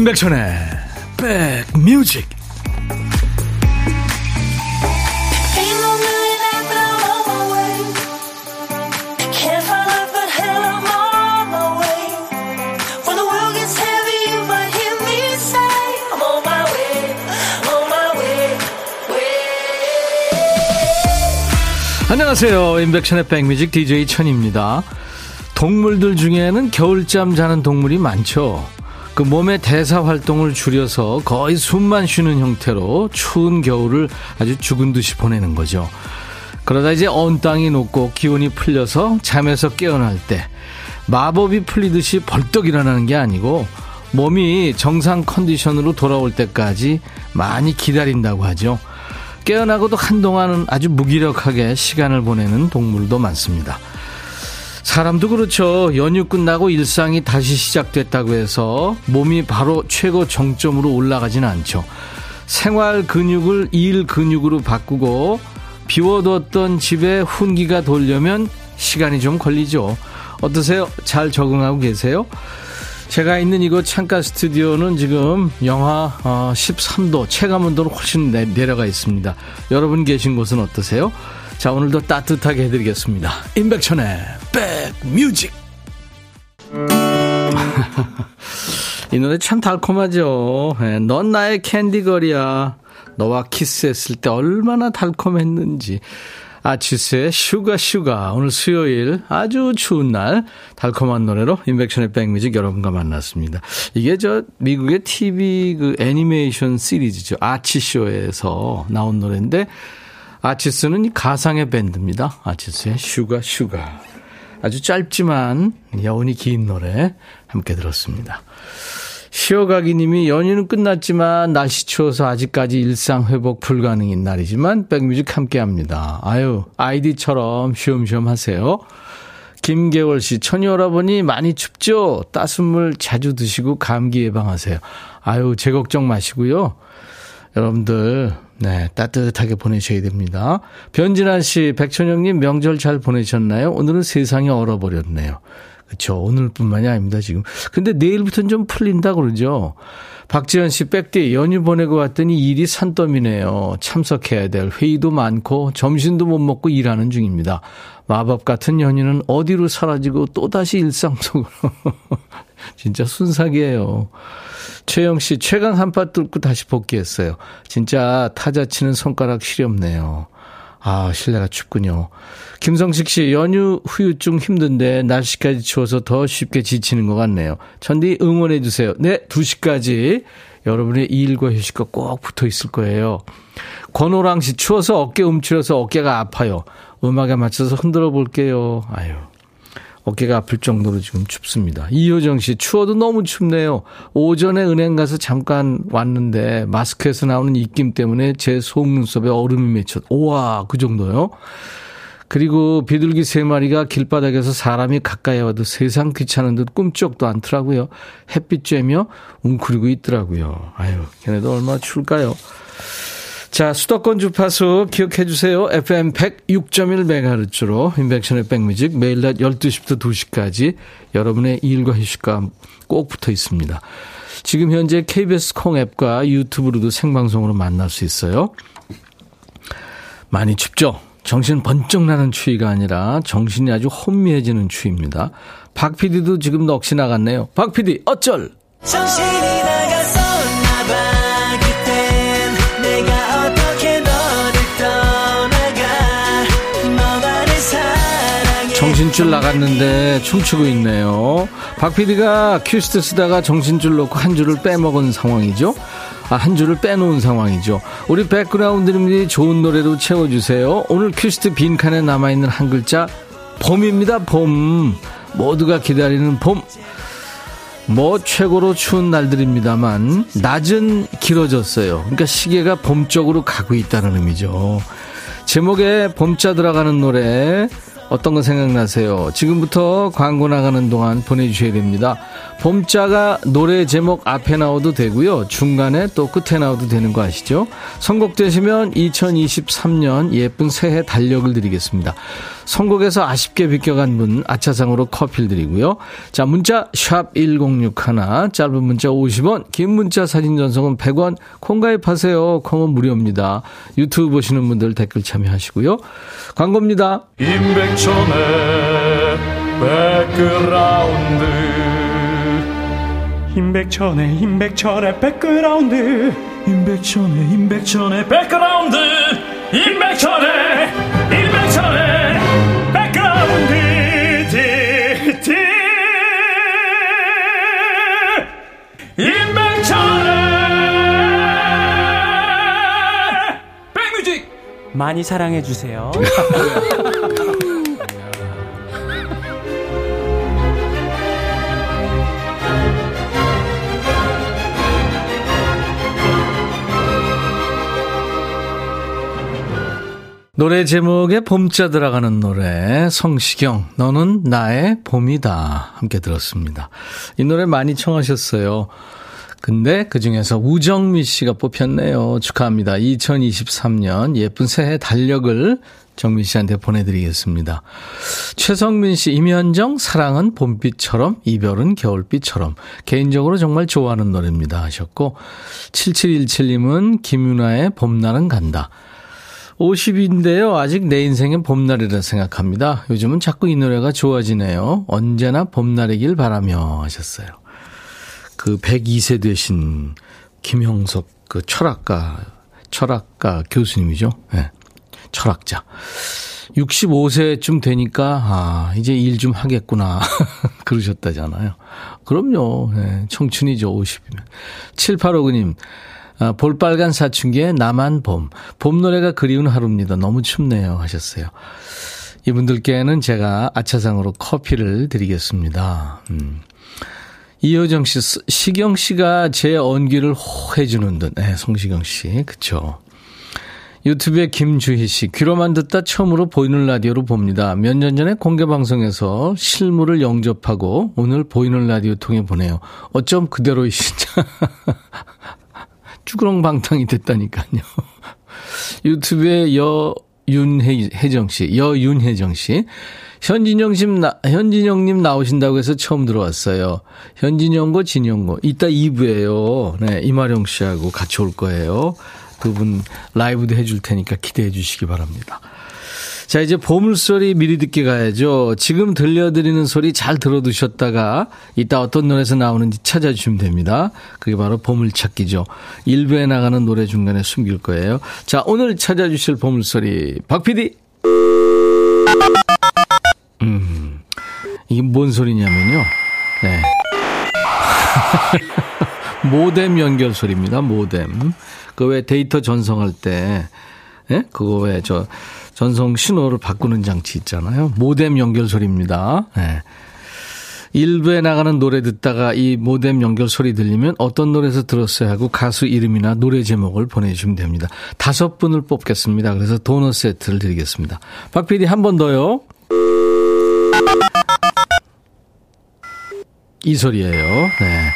임백천의 백뮤직. 안녕하세요. 임백천의 백뮤직 DJ 천입니다. 동물들 중에는 겨울잠 자는 동물이 많죠 그 몸의 대사 활동을 줄여서 거의 숨만 쉬는 형태로 추운 겨울을 아주 죽은 듯이 보내는 거죠. 그러다 이제 언 땅이 녹고 기온이 풀려서 잠에서 깨어날 때 마법이 풀리듯이 벌떡 일어나는 게 아니고 몸이 정상 컨디션으로 돌아올 때까지 많이 기다린다고 하죠. 깨어나고도 한동안은 아주 무기력하게 시간을 보내는 동물도 많습니다. 사람도 그렇죠. 연휴 끝나고 일상이 다시 시작됐다고 해서 몸이 바로 최고 정점으로 올라가지는 않죠. 생활 근육을 일 근육으로 바꾸고 비워뒀던 집에 훈기가 돌려면 시간이 좀 걸리죠. 어떠세요? 잘 적응하고 계세요? 제가 있는 이곳 창가 스튜디오는 지금 영하 13도, 어, 체감 온도는 훨씬 내려가 있습니다. 여러분 계신 곳은 어떠세요? 자, 오늘도 따뜻하게 해드리겠습니다. 임백천의 백뮤직. 이 노래 참 달콤하죠. 네, 넌 나의 candy girl이야. 너와 키스했을 때 얼마나 달콤했는지. 아치스의 Sugar Sugar 오늘 수요일 아주 추운 날 달콤한 노래로 임백천의 백뮤직 여러분과 만났습니다. 이게 저 미국의 TV 그 애니메이션 시리즈죠. 아치쇼에서 나온 노래인데 아치스는 가상의 밴드입니다. 아치스의 Sugar Sugar. 아주 짧지만 여운이 긴 노래 함께 들었습니다. 쉬어가기 님이 연휴는 끝났지만 날씨 추워서 아직까지 일상 회복 불가능인 날이지만 백뮤직 함께 합니다. 아유, 아이디처럼 쉬엄쉬엄 하세요. 김계월 씨, 오라버니 많이 춥죠? 따뜻한 물 자주 드시고 감기 예방하세요. 아유, 제 걱정 마시고요. 여러분들 네, 따뜻하게 보내셔야 됩니다. 변진아 씨, 백천영님 명절 잘 보내셨나요? 오늘은 세상이 얼어버렸네요. 그렇죠. 오늘뿐만이 아닙니다, 지금. 근데 내일부터는 좀 풀린다 그러죠. 박지현 씨, 백디 연휴 보내고 왔더니 일이 산더미네요. 참석해야 될 회의도 많고 점심도 못 먹고 일하는 중입니다. 마법 같은 연휴는 어디로 사라지고 또다시 일상 속으로. 진짜 순삭이에요. 최영 씨, 최강 한파 뚫고 다시 복귀했어요. 진짜 타자 치는 손가락 시렵네요. 아, 실내가 춥군요. 김성식 씨, 연휴 후유증 힘든데 날씨까지 추워서 더 쉽게 지치는 것 같네요. 천디 응원해 주세요. 네, 2시까지 여러분의 일과 휴식과 꼭 붙어 있을 거예요. 권호랑 씨, 추워서 어깨 움츠려서 어깨가 아파요. 음악에 맞춰서 흔들어 볼게요. 아유. 어깨가 아플 정도로 지금 춥습니다. 이효정 씨, 추워도 너무 춥네요. 오전에 은행 가서 잠깐 왔는데 마스크에서 나오는 입김 때문에 제 속눈썹에 얼음이 맺혔. 오와, 그 정도요? 그리고 비둘기 세 마리가 길바닥에서 사람이 가까이 와도 세상 귀찮은 듯 꿈쩍도 않더라고요. 햇빛 쬐며 웅크리고 있더라고요. 아유, 걔네도 얼마나 추울까요? 자, 수도권 주파수 기억해 주세요. FM 106.1MHz로 인백션의 백뮤직 매일 낮 12시부터 2시까지 여러분의 일과 휴식과 꼭 붙어 있습니다. 지금 현재 KBS 콩 앱과 유튜브로도 생방송으로 만날 수 있어요. 많이 춥죠? 정신 번쩍 나는 추위가 아니라 정신이 아주 혼미해지는 추위입니다. 박 PD도 지금 넋이 나갔네요. 박 PD, 어쩔! 정신이 정신줄 나갔는데 춤추고 있네요. 박 PD가 큐시트 쓰다가 정신줄 놓고 한 줄을 빼먹은 상황이죠. 아, 한 줄을 빼놓은 상황이죠. 우리 백그라운드님들이 좋은 노래로 채워주세요. 오늘 큐시트 빈칸에 남아있는 한 글자, 봄입니다, 봄. 모두가 기다리는 봄. 뭐, 최고로 추운 날들입니다만, 낮은 길어졌어요. 그러니까 시계가 봄 쪽으로 가고 있다는 의미죠. 제목에 봄자 들어가는 노래, 어떤 거 생각나세요? 지금부터 광고 나가는 동안 보내주셔야 됩니다. 봄자가 노래 제목 앞에 나와도 되고요. 중간에 또 끝에 나와도 되는 거 아시죠? 선곡되시면 2023년 예쁜 새해 달력을 드리겠습니다. 선곡에서 아쉽게 비껴간 분 아차상으로 커피를 드리고요. 자, 문자 샵 1061, 짧은 문자 50원, 긴 문자 사진 전송은 100원, 콩 가입하세요. 콩은 무료입니다. 유튜브 보시는 분들 댓글 참여하시고요. 광고입니다. 임백천의 백그라운드 임백천의 임백천의 백그라운드 임백천의 임백천의 백그라운드 임백천의 많이 사랑해 주세요. 노래 제목에 봄자 들어가는 노래 성시경 너는 나의 봄이다 함께 들었습니다. 이 노래 많이 청하셨어요. 근데 그중에서 우정미 씨가 뽑혔네요. 축하합니다. 2023년 예쁜 새해 달력을 정민 씨한테 보내드리겠습니다. 최성민 씨, 임현정, 사랑은 봄빛처럼, 이별은 겨울빛처럼. 개인적으로 정말 좋아하는 노래입니다. 하셨고, 7717님은 김윤아의 봄날은 간다. 50인데요. 아직 내 인생은 봄날이라 생각합니다. 요즘은 자꾸 이 노래가 좋아지네요. 언제나 봄날이길 바라며 하셨어요. 그 102세 되신 김형석 그 철학가, 철학가 교수님이죠. 네. 철학자. 65세쯤 되니까, 아, 이제 일 좀 하겠구나. 그러셨다잖아요. 그럼요. 네. 청춘이죠, 50이면. 7859님, 아, 볼빨간 사춘기에 나만 봄. 봄 노래가 그리운 하루입니다. 너무 춥네요. 하셨어요. 이분들께는 제가 아차상으로 커피를 드리겠습니다. 음. 이효정 씨, 시경 씨가 제 언기를 호해주는 듯. 네, 송시경 씨. 그쵸. 유튜브에 김주희 씨, 귀로만 듣다 처음으로 보이는 라디오로 봅니다. 몇 년 전에 공개 방송에서 실물을 영접하고 오늘 보이는 라디오 통해 보내요. 어쩜 그대로이시죠? 쭈그렁방탕이 됐다니까요. 유튜브에 여윤혜정 씨, 여윤혜정 씨. 현진영 씨, 나, 현진영님 나오신다고 해서 처음 들어왔어요. 현진영고 진영고. 이따 2부에요. 네, 이마령 씨하고 같이 올 거예요. 두 분 라이브도 해줄 테니까 기대해 주시기 바랍니다. 자, 이제 보물소리 미리 듣게 가야죠. 지금 들려드리는 소리 잘 들어두셨다가 이따 어떤 노래에서 나오는지 찾아주시면 됩니다. 그게 바로 보물찾기죠. 일부에 나가는 노래 중간에 숨길 거예요. 자, 오늘 찾아주실 보물소리. 박 PD! 음, 이게 뭔 소리냐면요. 네. 모뎀 연결 소리입니다. 모뎀. 그 왜 데이터 전송할 때, 예? 그거 왜 저 전송 신호를 바꾸는 장치 있잖아요. 모뎀 연결 소리입니다. 네. 일부에 나가는 노래 듣다가 이 모뎀 연결 소리 들리면 어떤 노래에서 들었어야 하고 가수 이름이나 노래 제목을 보내주시면 됩니다. 다섯 분을 뽑겠습니다. 그래서 도넛 세트를 드리겠습니다. 박 PD 한 번 더요. 이 소리예요. 네.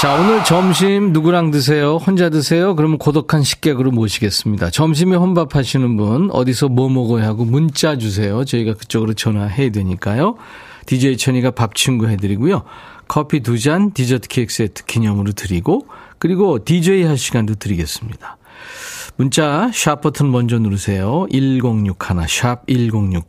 자, 오늘 점심 누구랑 드세요? 혼자 드세요? 그러면 고독한 식객으로 모시겠습니다. 점심에 혼밥 하시는 분, 어디서 뭐 먹어야 하고 문자 주세요. 저희가 그쪽으로 전화해야 되니까요. DJ 천이가 밥 친구 해드리고요. 커피 두 잔, 디저트 케이크 세트 기념으로 드리고, 그리고 DJ 할 시간도 드리겠습니다. 문자 샵 버튼 먼저 누르세요. 1061, 샵 1061.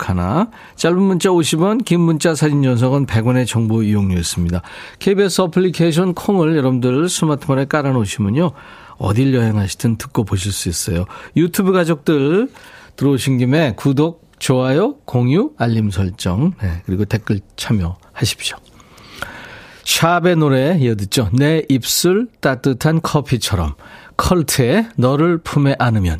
짧은 문자 50원, 긴 문자 사진 전송은 100원의 정보 이용료였습니다. KBS 어플리케이션 콩을 여러분들 스마트폰에 깔아놓으시면요. 어딜 여행하시든 듣고 보실 수 있어요. 유튜브 가족들 들어오신 김에 구독, 좋아요, 공유, 알림 설정, 네, 그리고 댓글 참여하십시오. 샵의 노래 이어듣죠. 내 입술 따뜻한 커피처럼. 컬트의 너를 품에 안으면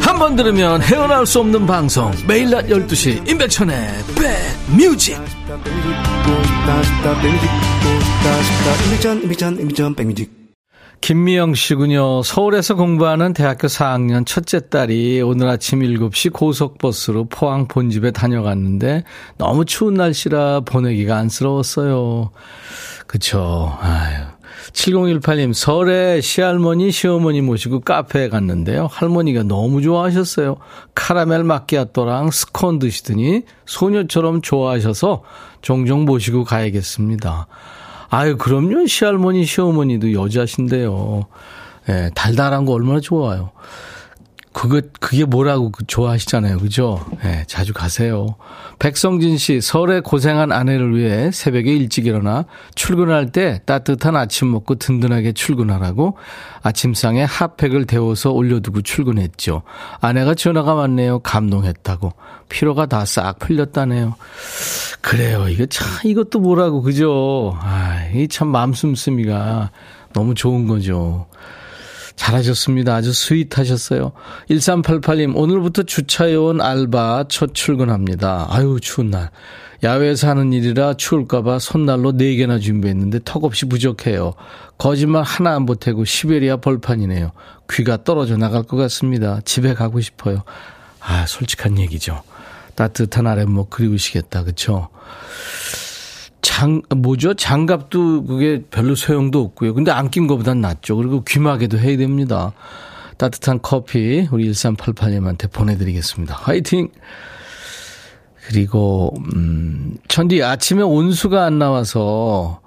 한 번 들으면 헤어나올 수 없는 방송 매일 낮 12시 임백천의 백뮤직 김미영 씨군요. 서울에서 공부하는 대학교 4학년 첫째 딸이 오늘 아침 7시 고속버스로 포항 본집에 다녀갔는데 너무 추운 날씨라 보내기가 안쓰러웠어요. 그쵸. 아유. 7018님, 설에 시할머니, 시어머니 모시고 카페에 갔는데요. 할머니가 너무 좋아하셨어요. 카라멜 마끼아또랑 스콘 드시더니 소녀처럼 좋아하셔서 종종 모시고 가야겠습니다. 아유, 그럼요. 시할머니, 시어머니도 여자신데요. 예, 달달한 거 얼마나 좋아요. 그거, 그게 뭐라고 그 좋아하시잖아요. 그죠? 예, 자주 가세요. 백성진 씨, 설에 고생한 아내를 위해 새벽에 일찍 일어나 출근할 때 따뜻한 아침 먹고 든든하게 출근하라고 아침상에 핫팩을 데워서 올려두고 출근했죠. 아내가 전화가 왔네요. 감동했다고. 피로가 다 싹 풀렸다네요. 그래요. 이거 참, 이것도 뭐라고, 그죠? 아, 이 참 맘씀씀이가 너무 좋은 거죠. 잘하셨습니다. 아주 스윗하셨어요. 1388님, 오늘부터 주차요원 알바 첫 출근합니다. 아유, 추운 날. 야외에서 하는 일이라 추울까봐 손난로 4개나 준비했는데 턱없이 부족해요. 거짓말 하나 안 보태고 시베리아 벌판이네요. 귀가 떨어져 나갈 것 같습니다. 집에 가고 싶어요. 아, 솔직한 얘기죠. 따뜻한 아랫목 그리우시겠다. 그쵸? 장, 뭐죠? 장갑도 그게 별로 소용도 없고요. 근데 안낀 것보단 낫죠. 그리고 귀마개도 해야 됩니다. 따뜻한 커피 우리 1388님한테 보내드리겠습니다. 화이팅! 그리고, 음, 천디 아침에 온수가 안 나와서,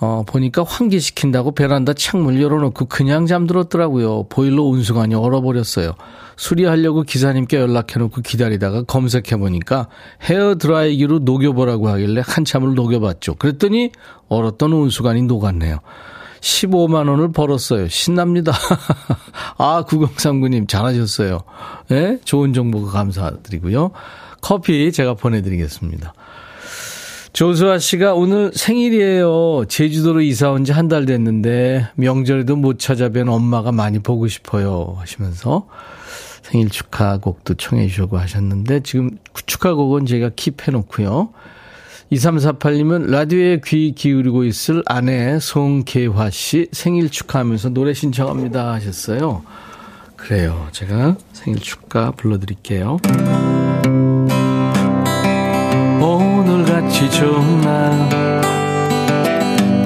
어, 보니까 환기시킨다고 베란다 창문 열어놓고 그냥 잠들었더라고요. 보일러 온수관이 얼어버렸어요. 수리하려고 기사님께 연락해놓고 기다리다가 검색해보니까 헤어드라이기로 녹여보라고 하길래 한참을 녹여봤죠. 그랬더니 얼었던 온수관이 녹았네요. 15만 원을 벌었어요. 신납니다. 아, 9039님 잘하셨어요. 예? 네? 좋은 정보가 감사드리고요. 커피 제가 보내드리겠습니다. 조수아 씨가 오늘 생일이에요. 제주도로 이사 온 지 한 달 됐는데 명절에도 못 찾아뵌 엄마가 많이 보고 싶어요. 하시면서 생일 축하곡도 청해 주시고 하셨는데 지금 축하곡은 제가 킵해 놓고요. 2348님은 라디오에 귀 기울이고 있을 아내 송계화 씨 생일 축하하면서 노래 신청합니다 하셨어요. 그래요. 제가 생일 축하 불러드릴게요. 오늘같이 좋은 날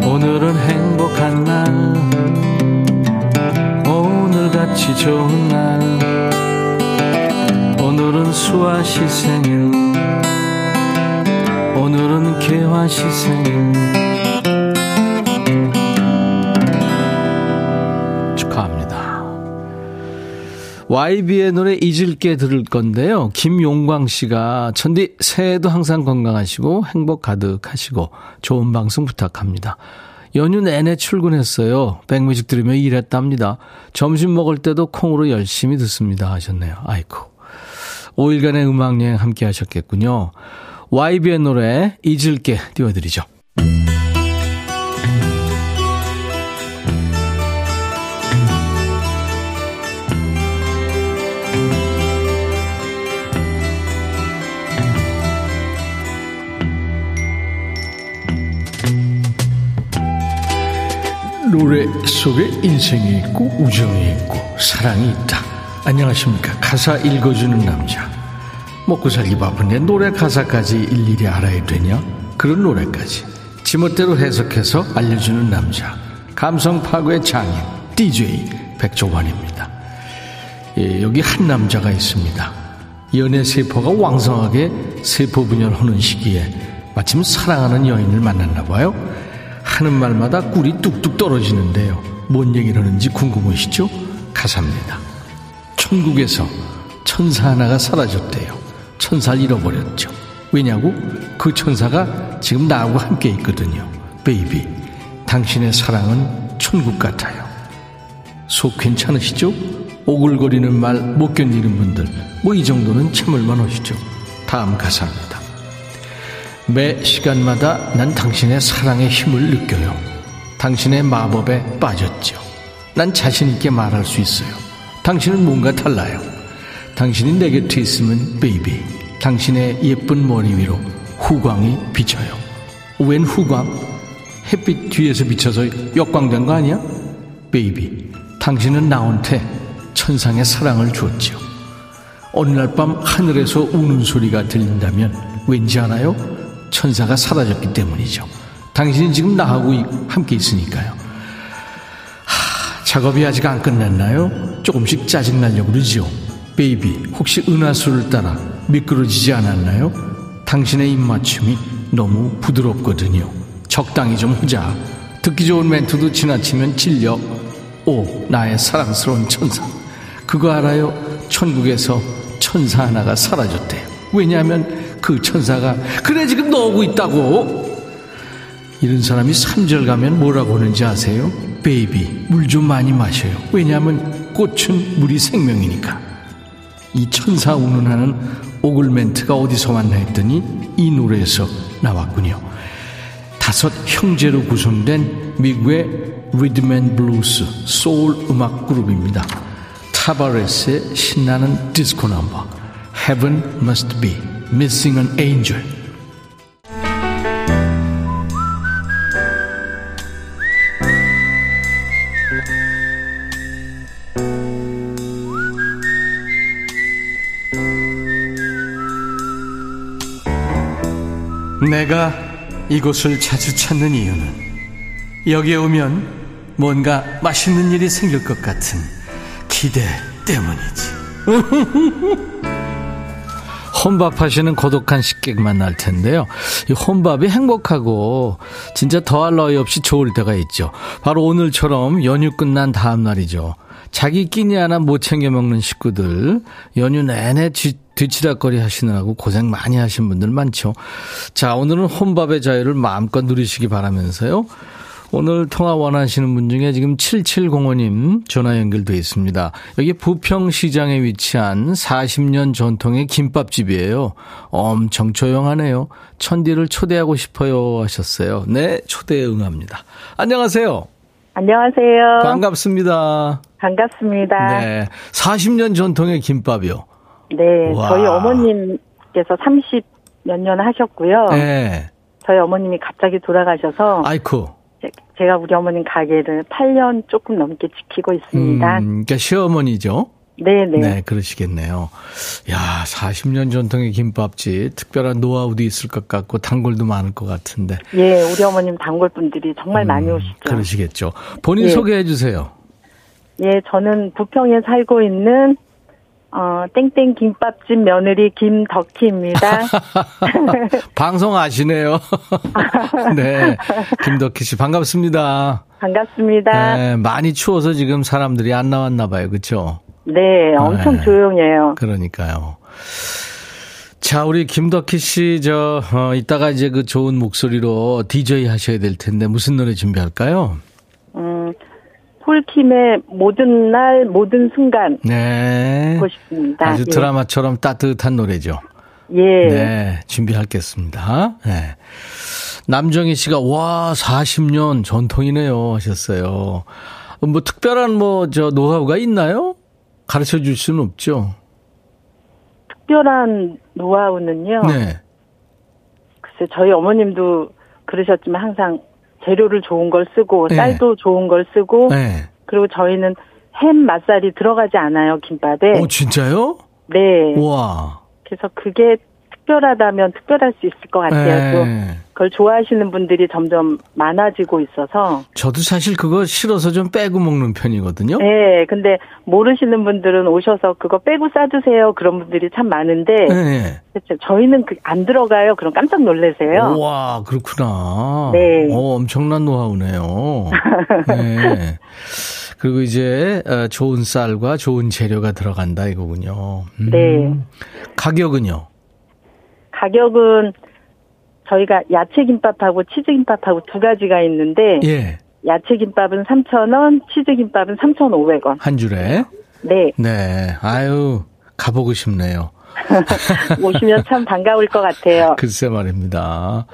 오늘은 행복한 날 오늘같이 좋은 날 오늘은 수아 씨 생일 오늘은 개화 씨 생일 축하합니다 YB의 노래 잊을게 들을 건데요 김용광 씨가 천디 새해도 항상 건강하시고 행복 가득하시고 좋은 방송 부탁합니다 연휴 내내 출근했어요. 백뮤직 들으며 일했답니다. 점심 먹을 때도 콩으로 열심히 듣습니다. 하셨네요. 아이고. 5일간의 음악여행 함께 하셨겠군요. YB의 노래 잊을게 띄워드리죠. 노래 속에 인생이 있고 우정이 있고 사랑이 있다. 안녕하십니까. 가사 읽어주는 남자. 먹고 살기 바쁜데 노래 가사까지 일일이 알아야 되냐? 그런 노래까지. 지멋대로 해석해서 알려주는 남자. 감성 파괴 장인. DJ 백종원입니다. 예, 여기 한 남자가 있습니다. 연애 세포가 왕성하게 세포 분열하는 시기에 마침 사랑하는 여인을 만났나 봐요. 하는 말마다 꿀이 뚝뚝 떨어지는데요. 뭔 얘기를 하는지 궁금하시죠? 가사입니다. 천국에서 천사 하나가 사라졌대요. 천사를 잃어버렸죠. 왜냐고? 그 천사가 지금 나하고 함께 있거든요. 베이비, 당신의 사랑은 천국 같아요. 속 괜찮으시죠? 오글거리는 말 못 견디는 분들, 뭐 이 정도는 참을만 하시죠. 다음 가사입니다. 매 시간마다 난 당신의 사랑의 힘을 느껴요. 당신의 마법에 빠졌죠. 난 자신있게 말할 수 있어요. 당신은 뭔가 달라요. 당신이 내 곁에 있으면 baby 당신의 예쁜 머리 위로 후광이 비쳐요 웬 후광? 햇빛 뒤에서 비쳐서 역광된 거 아니야? baby 당신은 나한테 천상의 사랑을 주었지요 어느 날 밤 하늘에서 우는 소리가 들린다면 왠지 알아요? 천사가 사라졌기 때문이죠 당신이 지금 나하고 함께 있으니까요 작업이 아직 안 끝났나요? 조금씩 짜증나려고 그러지요. 베이비, 혹시 은하수를 따라 미끄러지지 않았나요? 당신의 입맞춤이 너무 부드럽거든요. 적당히 좀 하자. 듣기 좋은 멘트도 지나치면 질려. 오, 나의 사랑스러운 천사. 그거 알아요? 천국에서 천사 하나가 사라졌대요. 왜냐하면 그 천사가 그래 지금 너오고 있다고. 이런 사람이 3절 가면 뭐라고 하는지 아세요? 베이비, 물 좀 많이 마셔요. 왜냐하면 꽃은 물이 생명이니까. 이 천사 운운하는 오글 멘트가 어디서 왔나 했더니 이 노래에서 나왔군요. 다섯 형제로 구성된 미국의 리드맨 블루스 소울 음악 그룹입니다. 타바레스의 신나는 디스코 넘버 Heaven Must Be Missing an Angel 내가 이곳을 자주 찾는 이유는 여기에 오면 뭔가 맛있는 일이 생길 것 같은 기대 때문이지. 혼밥 하시는 고독한 식객 만날 텐데요. 이 혼밥이 행복하고 진짜 더할 나위 없이 좋을 때가 있죠. 바로 오늘처럼 연휴 끝난 다음 날이죠. 자기 끼니 하나 못 챙겨 먹는 식구들 연휴 내내 뒤, 뒤치락거리 하시느라고 고생 많이 하신 분들 많죠. 자, 오늘은 혼밥의 자유를 마음껏 누리시기 바라면서요. 오늘 통화 원하시는 분 중에 지금 7705님 전화 연결돼 있습니다. 여기 부평시장에 위치한 40년 전통의 김밥집이에요. 엄청 조용하네요. 천디를 초대하고 싶어요 하셨어요. 네, 초대에 응합니다. 안녕하세요. 안녕하세요. 반갑습니다. 반갑습니다. 네. 40년 전통의 김밥이요. 네. 와. 저희 어머님께서 30 몇 년 하셨고요. 네. 저희 어머님이 갑자기 돌아가셔서. 아이쿠. 제가 우리 어머님 가게를 8년 조금 넘게 지키고 있습니다. 음, 그러니까 시어머니죠? 네네. 네, 그러시겠네요. 야, 40년 전통의 김밥집, 특별한 노하우도 있을 것 같고, 단골도 많을 것 같은데. 예, 우리 어머님 단골 분들이 정말 음, 많이 오시죠. 그러시겠죠. 본인 예. 소개해 주세요. 예, 저는 부평에 살고 있는 어, 땡땡 김밥집 며느리 김덕희입니다. 방송 아시네요. 네. 김덕희 씨 반갑습니다. 반갑습니다. 네, 많이 추워서 지금 사람들이 안 나왔나 봐요. 그렇죠? 네, 엄청 네. 조용해요. 그러니까요. 자, 우리 김덕희 씨, 저, 어, 이따가 이제 그 좋은 목소리로 DJ 하셔야 될 텐데, 무슨 노래 준비할까요? 음, 폴킴의 모든 날 모든 순간 네. 듣고 싶습니다. 아주 예. 드라마처럼 따뜻한 노래죠. 예. 네, 준비하겠습니다. 네. 남정희 씨가 와 40년 전통이네요 하셨어요. 뭐 특별한 뭐 저 노하우가 있나요? 가르쳐 줄 수는 없죠. 특별한 노하우는요. 네. 글쎄 저희 어머님도 그러셨지만 항상 재료를 좋은 걸 쓰고 네. 쌀도 좋은 걸 쓰고 네. 그리고 저희는 햄 맛살이 들어가지 않아요 김밥에. 오 진짜요? 네. 와. 그래서 그게 특별하다면 특별할 수 있을 것 같아요. 네. 그걸 좋아하시는 분들이 점점 많아지고 있어서. 저도 사실 그거 싫어서 좀 빼고 먹는 편이거든요. 네, 근데 모르시는 분들은 오셔서 그거 빼고 싸주세요. 그런 분들이 참 많은데. 네. 그렇죠. 저희는 그 안 들어가요. 그럼 깜짝 놀라세요. 와, 그렇구나. 네. 오, 엄청난 노하우네요. 네. 그리고 이제 어, 좋은 쌀과 좋은 재료가 들어간다 이거군요. 음. 네. 가격은요? 가격은 저희가 야채 김밥하고 치즈 김밥하고 두 가지가 있는데 예. 야채 김밥은 3,000원, 치즈 김밥은 3,500원. 한 줄에? 네. 네. 아유, 가보고 싶네요. 오시면 참 반가울 것 같아요. 글쎄 말입니다.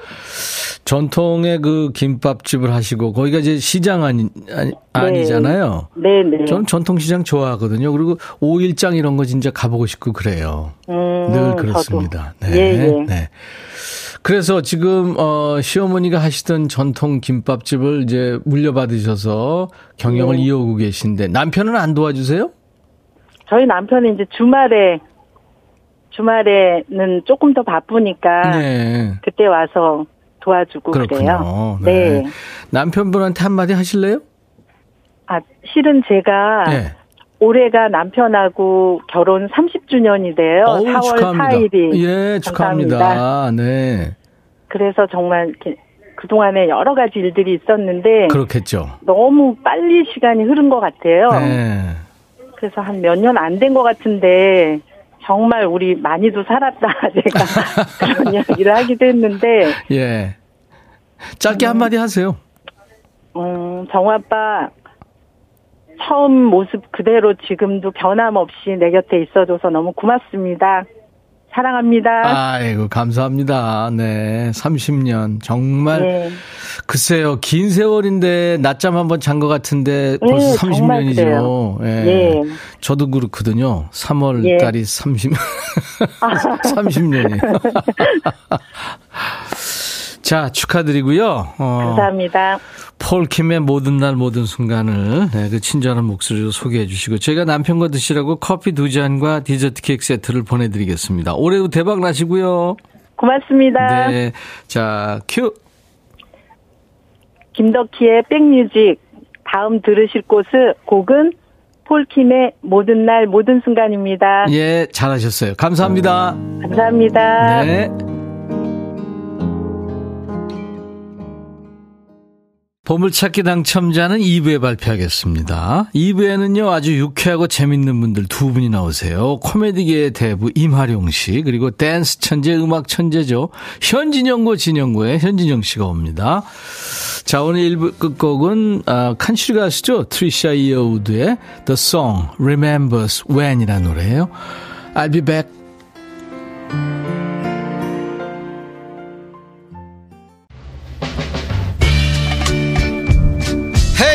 전통의 그 김밥집을 하시고 거기가 이제 시장 아니, 아니 아니잖아요. 네, 네. 저는 전통 시장 좋아하거든요. 그리고 오일장 이런 거 진짜 가보고 싶고 그래요. 음, 늘 그렇습니다. 저도. 네. 예, 예. 네. 그래서 지금 어 시어머니가 하시던 전통 김밥집을 이제 물려받으셔서 경영을 네. 이어오고 계신데 남편은 안 도와주세요? 저희 남편은 이제 주말에 주말에는 조금 더 바쁘니까 네. 그때 와서 도와주고 그렇군요. 그래요. 네. 네. 남편분한테 한마디 하실래요? 아, 실은 제가 네. 올해가 남편하고 결혼 30주년이 돼요. 어우, 4월 축하합니다. 4일이. 예, 축하합니다. 감사합니다. 네. 그래서 정말 그동안에 여러 가지 일들이 있었는데 그렇겠죠. 너무 빨리 시간이 흐른 것 같아요. 네. 그래서 한 몇 년 안 된 것 같은데 정말 우리 많이도 살았다 제가 그런 이야기를 하기도 했는데 예 짧게 음, 한마디 하세요. 음 정아빠 처음 모습 그대로 지금도 변함없이 내 곁에 있어줘서 너무 고맙습니다. 사랑합니다. 아이고, 감사합니다. 네. 30년. 정말. 네. 글쎄요, 긴 세월인데, 낮잠 한번 잔 것 같은데, 벌써 네, 30년이죠. 예. 네. 저도 그렇거든요. 3월 예. 달이 30, 30년이에요. 자, 축하드리고요. 어, 감사합니다. 폴킴의 모든 날 모든 순간을 네, 그 친절한 목소리로 소개해 주시고 제가 남편과 드시라고 커피 두 잔과 디저트 케이크 세트를 보내드리겠습니다. 올해도 대박 나시고요. 고맙습니다. 네, 자 큐. 김덕희의 백뮤직 다음 들으실 곳은 곡은 폴킴의 모든 날 모든 순간입니다. 예, 잘하셨어요. 감사합니다. 감사합니다. 네. 보물찾기 당첨자는 2부에 발표하겠습니다. 2부에는요, 아주 유쾌하고 재밌는 분들 두 분이 나오세요. 코미디계의 대부 임하룡 씨, 그리고 댄스 천재, 음악 천재죠. 현진영고 진영고의 현진영 씨가 옵니다. 자, 오늘 1부 끝곡은, 아, 칸슈리 가수죠. 트리샤 이어우드의 The Song Remembers When이라는 노래예요. I'll be back.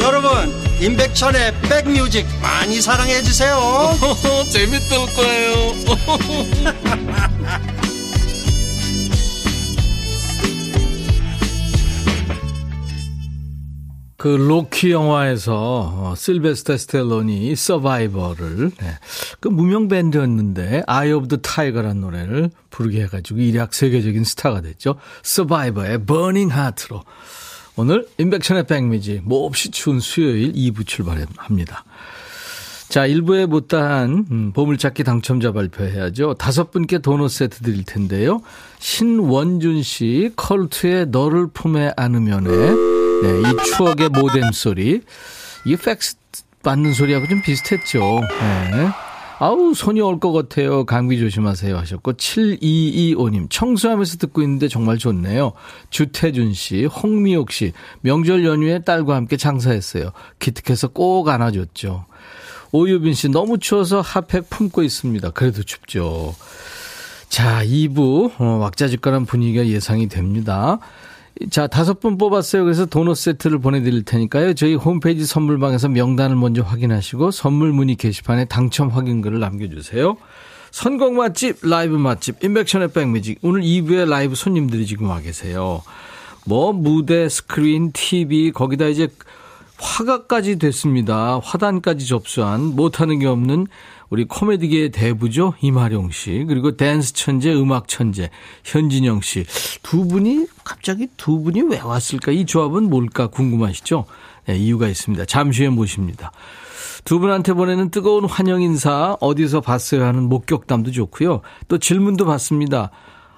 여러분 임백천의 백뮤직 많이 사랑해 주세요. 재밌을 거예요. 그 로키 영화에서 어, 실베스터 스텔론이 서바이버를 네, 그 무명 밴드였는데 Eye of the Tiger라는 노래를 부르게 해가지고 일약 세계적인 스타가 됐죠. 서바이버의 Burning Heart로 오늘 임백천의 백뮤직 몹시 추운 수요일 2부 출발합니다. 자, 1부에 못다한 음, 보물찾기 당첨자 발표해야죠. 다섯 분께 도넛 세트 드릴 텐데요. 신원준 씨, 컬트의 너를 품에 안으면에 네, 이 추억의 모뎀 소리. 이게 팩스 받는 소리하고 좀 비슷했죠. 네. 아우, 손이 올 것 같아요. 감기 조심하세요. 하셨고, 7225님, 청소하면서 듣고 있는데 정말 좋네요. 주태준 씨, 홍미옥 씨, 명절 연휴에 딸과 함께 장사했어요. 기특해서 꼭 안아줬죠. 오유빈 씨, 너무 추워서 핫팩 품고 있습니다. 그래도 춥죠. 자, 2부, 어, 왁자지껄한 분위기가 예상이 됩니다. 자, 다섯 분 뽑았어요. 그래서 도넛 세트를 보내드릴 테니까요. 저희 홈페이지 선물방에서 명단을 먼저 확인하시고 선물 문의 게시판에 당첨 확인글을 남겨주세요. 선곡 맛집, 라이브 맛집, 임백천의 백뮤직. 오늘 2부에 라이브 손님들이 지금 와 계세요. 뭐, 무대, 스크린, TV, 거기다 이제 화가까지 됐습니다. 화단까지 접수한 못하는 게 없는 우리 코미디계의 대부죠. 임하룡 씨. 그리고 댄스 천재, 음악 천재, 현진영 씨. 두 분이, 갑자기 두 분이 왜 왔을까? 이 조합은 뭘까 궁금하시죠? 네, 이유가 있습니다. 잠시 후에 모십니다. 두 분한테 보내는 뜨거운 환영 인사, 어디서 봤어요 하는 목격담도 좋고요. 또 질문도 받습니다.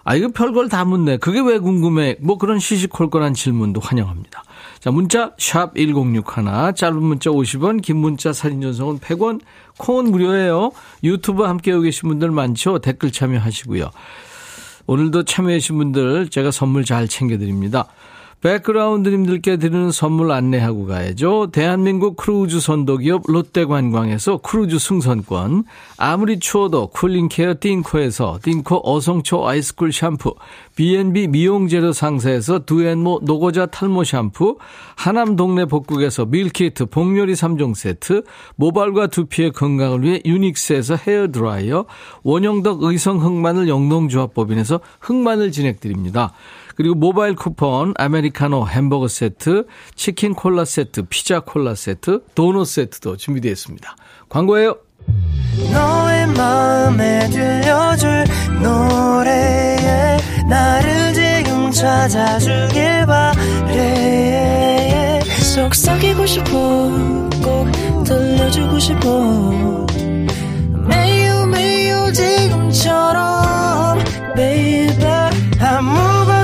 아, 이거 별걸 다 묻네. 그게 왜 궁금해? 뭐 그런 시시콜콜한 질문도 환영합니다. 자, 문자 샵 1061, 짧은 문자 50원, 긴 문자 사진 전송은 100원, 콩은 무료예요. 유튜브 함께하고 계신 분들 많죠? 댓글 참여하시고요. 오늘도 참여해주신 분들 제가 선물 잘 챙겨드립니다. 백그라운드님들께 드리는 선물 안내하고 가야죠. 대한민국 크루즈 선도기업 롯데관광에서 크루즈 승선권, 아무리 추워도 cooling care 띵코에서 띵코 어성초 ice cool 샴푸, B&B 미용재료 상사에서 두앤모 노고자 탈모 샴푸, 하남 동네 복국에서 meal kit 복요리 3종 세트, 모발과 두피의 건강을 위해 유닉스에서 헤어드라이어, 원형덕 의성 흑마늘 영농조합법인에서 흑마늘 진행드립니다. 그리고 모바일 쿠폰, 아메리카노 햄버거 세트, 치킨 콜라 세트, 피자 콜라 세트, 도넛 세트도 준비되어 있습니다. 광고예요. 속삭이고 싶어 꼭 들려주고 싶어 매우 매우 지금처럼 baby 아무것도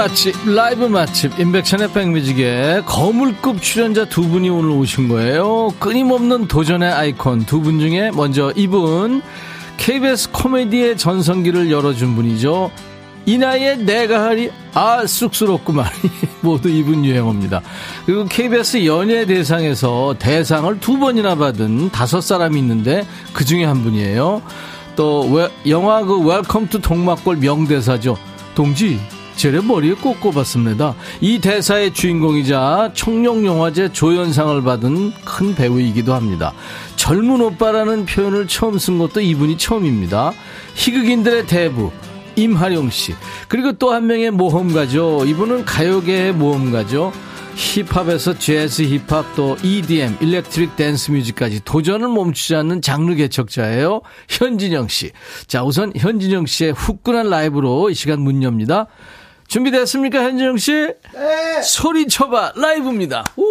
맛집, 라이브 맛집, 임백천의 백뮤직에 거물급 출연자 두 분이 오늘 오신 거예요. 끊임없는 도전의 아이콘 두 분 중에 먼저 이분, KBS 코미디의 전성기를 열어준 분이죠. 이 나이에 내가 하리, 아, 쑥스럽구만. 모두 이분 유행어입니다. 그리고 KBS 연예대상에서 대상을 두 번이나 받은 다섯 사람이 있는데 그 중에 한 분이에요. 또, 영화 그 Welcome to 동막골 명대사죠. 동지, 쟤 머리에 꽃 꽂았습니다. 이 대사의 주인공이자 청룡영화제 조연상을 받은 큰 배우이기도 합니다. 젊은 오빠라는 표현을 처음 쓴 것도 이분이 처음입니다. 희극인들의 대부 임하룡 씨 그리고 또 한 명의 모험가죠. 이분은 가요계의 모험가죠. 힙합에서 재즈 힙합 또 EDM electric dance music까지 도전을 멈추지 않는 장르 개척자예요. 현진영 씨. 자 우선 현진영 씨의 후끈한 라이브로 이 시간 문 엽니다. 준비됐습니까, 현진영 씨? 네. 소리 쳐봐, 라이브입니다. 오.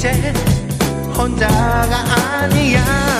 이제 혼자가 아니야.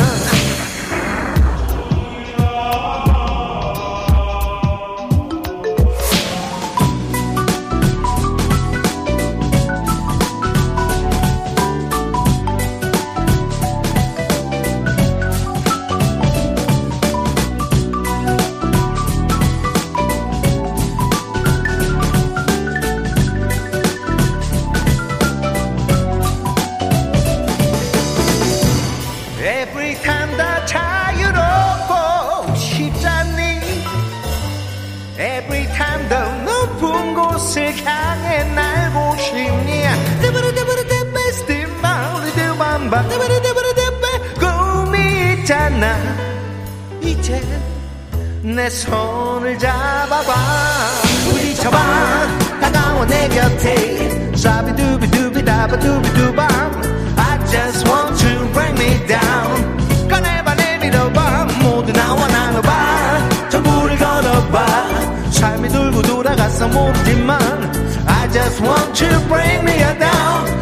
내 손을 잡아봐. 부딪혀봐. 다가와 내 곁에. 샤비두비두비다바두비두밤 I just want to bring me down. 꺼내봐 내밀어봐. 모두 나와 나눠봐. 전부를 걸어봐. 삶이 돌고 돌아가서 모르지만. I just want to bring me down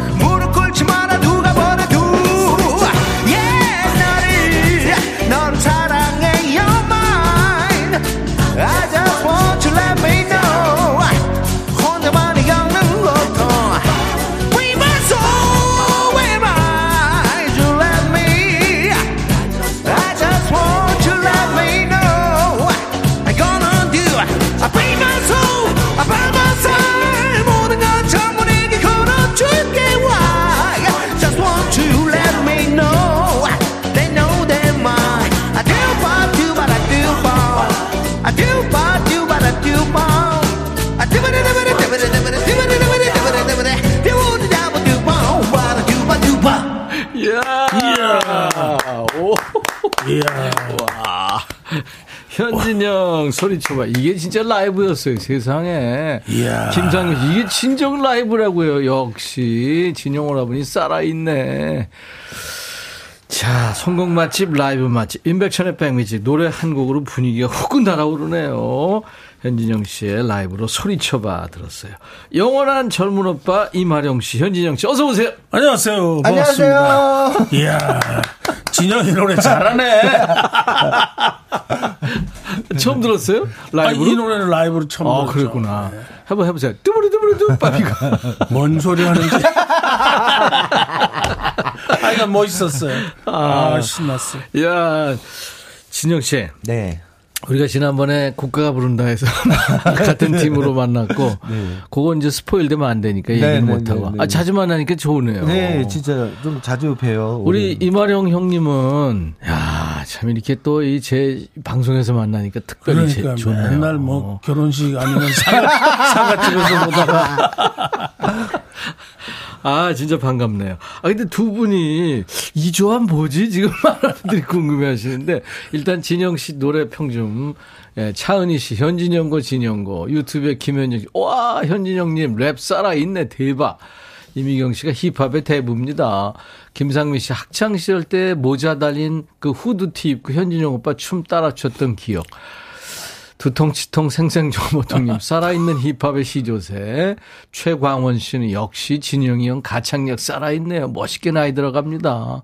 소리쳐봐. 이게 진짜 라이브였어요, 세상에. 이야. 김상현 이게 진정 라이브라고요. 역시. 진영 오라버니 살아있네. 자, 성공 맛집, 라이브 맛집, 인백천의 백미직, 노래 한 곡으로 분위기가 후끈 달아오르네요. 현진영 씨의 라이브로 소리쳐봐 들었어요. 영원한 젊은 오빠 이마령 씨, 현진영 씨, 어서 오세요. 안녕하세요. 반갑습니다. 이야. 진영이 노래 잘하네. 처음 들었어요? 아, 라이브로? 이 노래는 라이브로 처음 아, 들었죠. 그랬구나. 해보, 해보세요. 뚜부리뚜부리뚜, 빠비가. 뭔 소리 하는지. 아이가 멋있었어요. 아, 신났어. 야 진영 씨. 네. 우리가 지난번에 국가가 부른다 해서 같은 팀으로 만났고 그거 이제 스포일 되면 안 되니까 얘기는 네, 네, 못 하고 네, 네. 아 자주 만나니까 좋으네요. 네, 진짜 좀 자주 봬요. 우리 이마령 형님은 야 참 이렇게 또 이 제 방송에서 만나니까 특별히 제- 그러니까 좋네요. 맨날 뭐 결혼식 아니면 사과, 사과집에서 보다가 아, 진짜 반갑네요. 아, 근데 두 분이 이 조합 뭐지? 지금 많은 분들이 궁금해 하시는데, 일단 진영 씨 노래 평 좀, 예, 차은희 씨, 현진영고 진영고, 유튜브에 김현정 씨, 와, 현진영님 랩 살아있네, 대박. 이미경 씨가 힙합의 대부입니다. 김상민 씨 학창 시절 때 모자 달린 그 후드 티 입고 현진영 오빠 춤 따라 췄던 기억. 두통치통 생생정보통님 살아있는 힙합의 시조새 최광원 씨는 역시 진영이 형 가창력 살아있네요 멋있게 나이 들어갑니다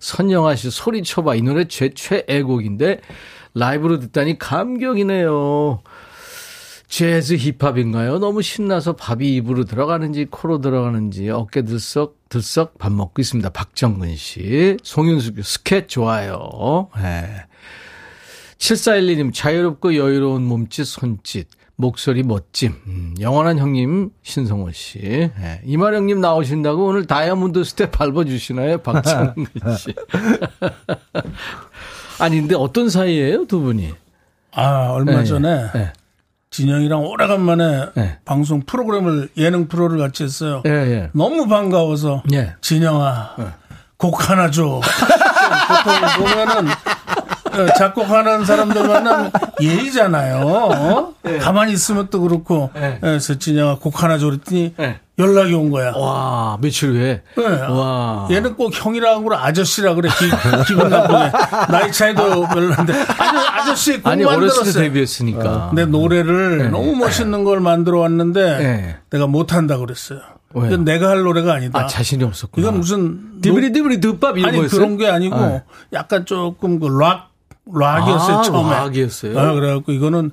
선영아 씨 소리 쳐봐 이 노래 제 최애곡인데 라이브로 듣다니 감격이네요 재즈 힙합인가요? 너무 신나서 밥이 입으로 들어가는지 코로 들어가는지 어깨 들썩 들썩 밥 먹고 있습니다. 박정근 씨, 송윤수 씨 스케 좋아요. 네. 7412님, 자유롭고 여유로운 몸짓, 손짓, 목소리 멋짐. 음, 영원한 형님, 신성호 씨. 예, 임하룡님 나오신다고 오늘 다이아몬드 스텝 밟아주시나요? 박창근 씨. 아니, 근데 어떤 사이예요, 두 분이? 아 얼마 예, 전에 예. 진영이랑 오래간만에 네. 방송 프로그램을 예능 프로를 같이 했어요. 너무 반가워서 예. 진영아 곡 하나 줘. 보통 보면은 어, 작곡하는 사람들 만나면 예의잖아요. 어? 가만히 있으면 또 그렇고 네. 그래서 진영아 곡 하나 줘 그랬더니 네. 연락이 온 거야. 와, 며칠 후에. 네. 와. 얘는 꼭 형이라고 그래 아저씨라 그래 기, 분 나쁘게 나이 차이도 별로인데 아저, 아저씨 곡 아니, 어렸을 때 만들었어요. 데뷔했으니까. 내 노래를 너무 멋있는 걸 만들어 왔는데 네. 내가 못한다 그랬어요. 왜요? 이건 내가 할 노래가 아니다. 아, 자신이 없었구나. 이건 무슨 디브리 디브리 듭밥 이런 아니 거였어요? 그런 게 아니고 네. 약간 조금 그 락 락이었어요 아, 처음에. 락이었어요? 아, 그래갖고 이거는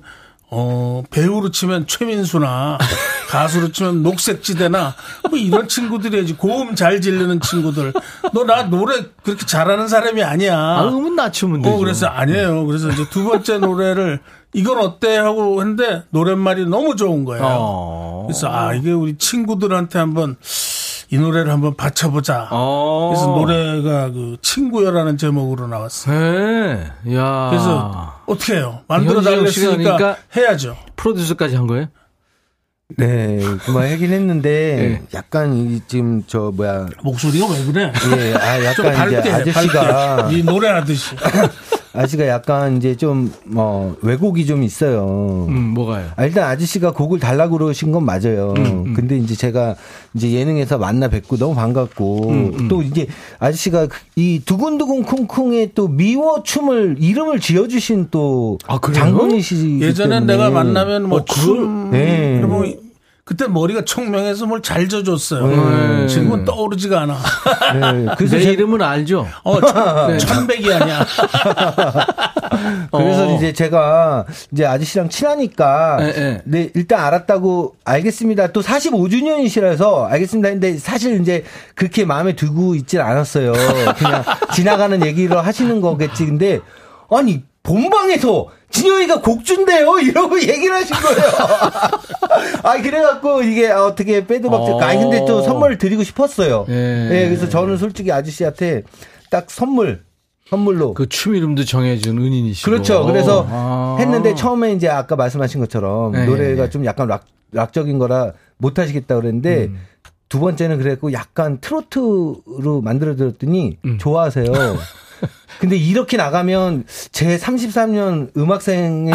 어 배우로 치면 최민수나 가수로 치면 녹색지대나 뭐 이런 친구들이야지 고음 잘 지르는 친구들. 너 나 노래 그렇게 잘하는 사람이 아니야. 아, 음은 낮추면 되죠. 어, 그래서 아니에요. 그래서 이제 두 번째 노래를 이건 어때 하고 했는데 노랫말이 너무 좋은 거예요. 어. 그래서 아 이게 우리 친구들한테 한번 이 노래를 한번 바쳐보자. 어. 그래서 노래가 그 친구여라는 제목으로 나왔어요. 네. 야. 그래서 어떻게 해요? 만들어 달랬으니까 해야죠. 프로듀서까지 한 거예요? 네, 그만 하긴 했는데 네. 약간 이 지금 저 뭐야 목소리가 왜 그래? 예, 아 약간 이제 아저씨가 이 노래하듯이 아저씨가 약간 이제 좀 뭐 왜곡이 좀 있어요. 음, 뭐가요? 아, 일단 아저씨가 곡을 달라고 그러신 건 맞아요. 음, 음. 근데 이제 제가 이제 예능에서 만나 뵙고 너무 반갑고 음, 음. 또 이제 아저씨가 이 두근두근 쿵쿵의 또 미워 춤을 이름을 지어 주신 또 아, 장군이시 예전에 내가 만나면 뭐 어, 춤, 네. 뭐 그때 머리가 청명해서 뭘 잘 져줬어요. 네. 지금은 떠오르지가 않아. 네. 그래서 내 이름은 알죠? 어, 천, 네. 천백이 아니야. 그래서 어. 이제 제가 이제 아저씨랑 친하니까 네, 네, 네. 일단 알았다고 알겠습니다. 또 45주년이시라서 알겠습니다. 근데 사실 이제 그렇게 마음에 두고 있질 않았어요. 그냥 지나가는 얘기를 하시는 거겠지. 근데 아니 본방에서 진영이가 곡준대요 이러고 얘기를 하신 거예요. 아 그래갖고 이게 어떻게 빼도 박도 어. 아니 근데 또 선물을 드리고 싶었어요. 예. 네, 그래서 저는 솔직히 아저씨한테 딱 선물 선물로 그 춤 이름도 정해준 은인이시고 그렇죠. 그래서 아. 했는데 처음에 이제 아까 말씀하신 것처럼 네. 노래가 좀 약간 락 락적인 거라 못 하시겠다 그랬는데 음. 두 번째는 그랬고 약간 트로트로 만들어 드렸더니 음. 좋아하세요. 근데 이렇게 나가면 제 33년 음악생에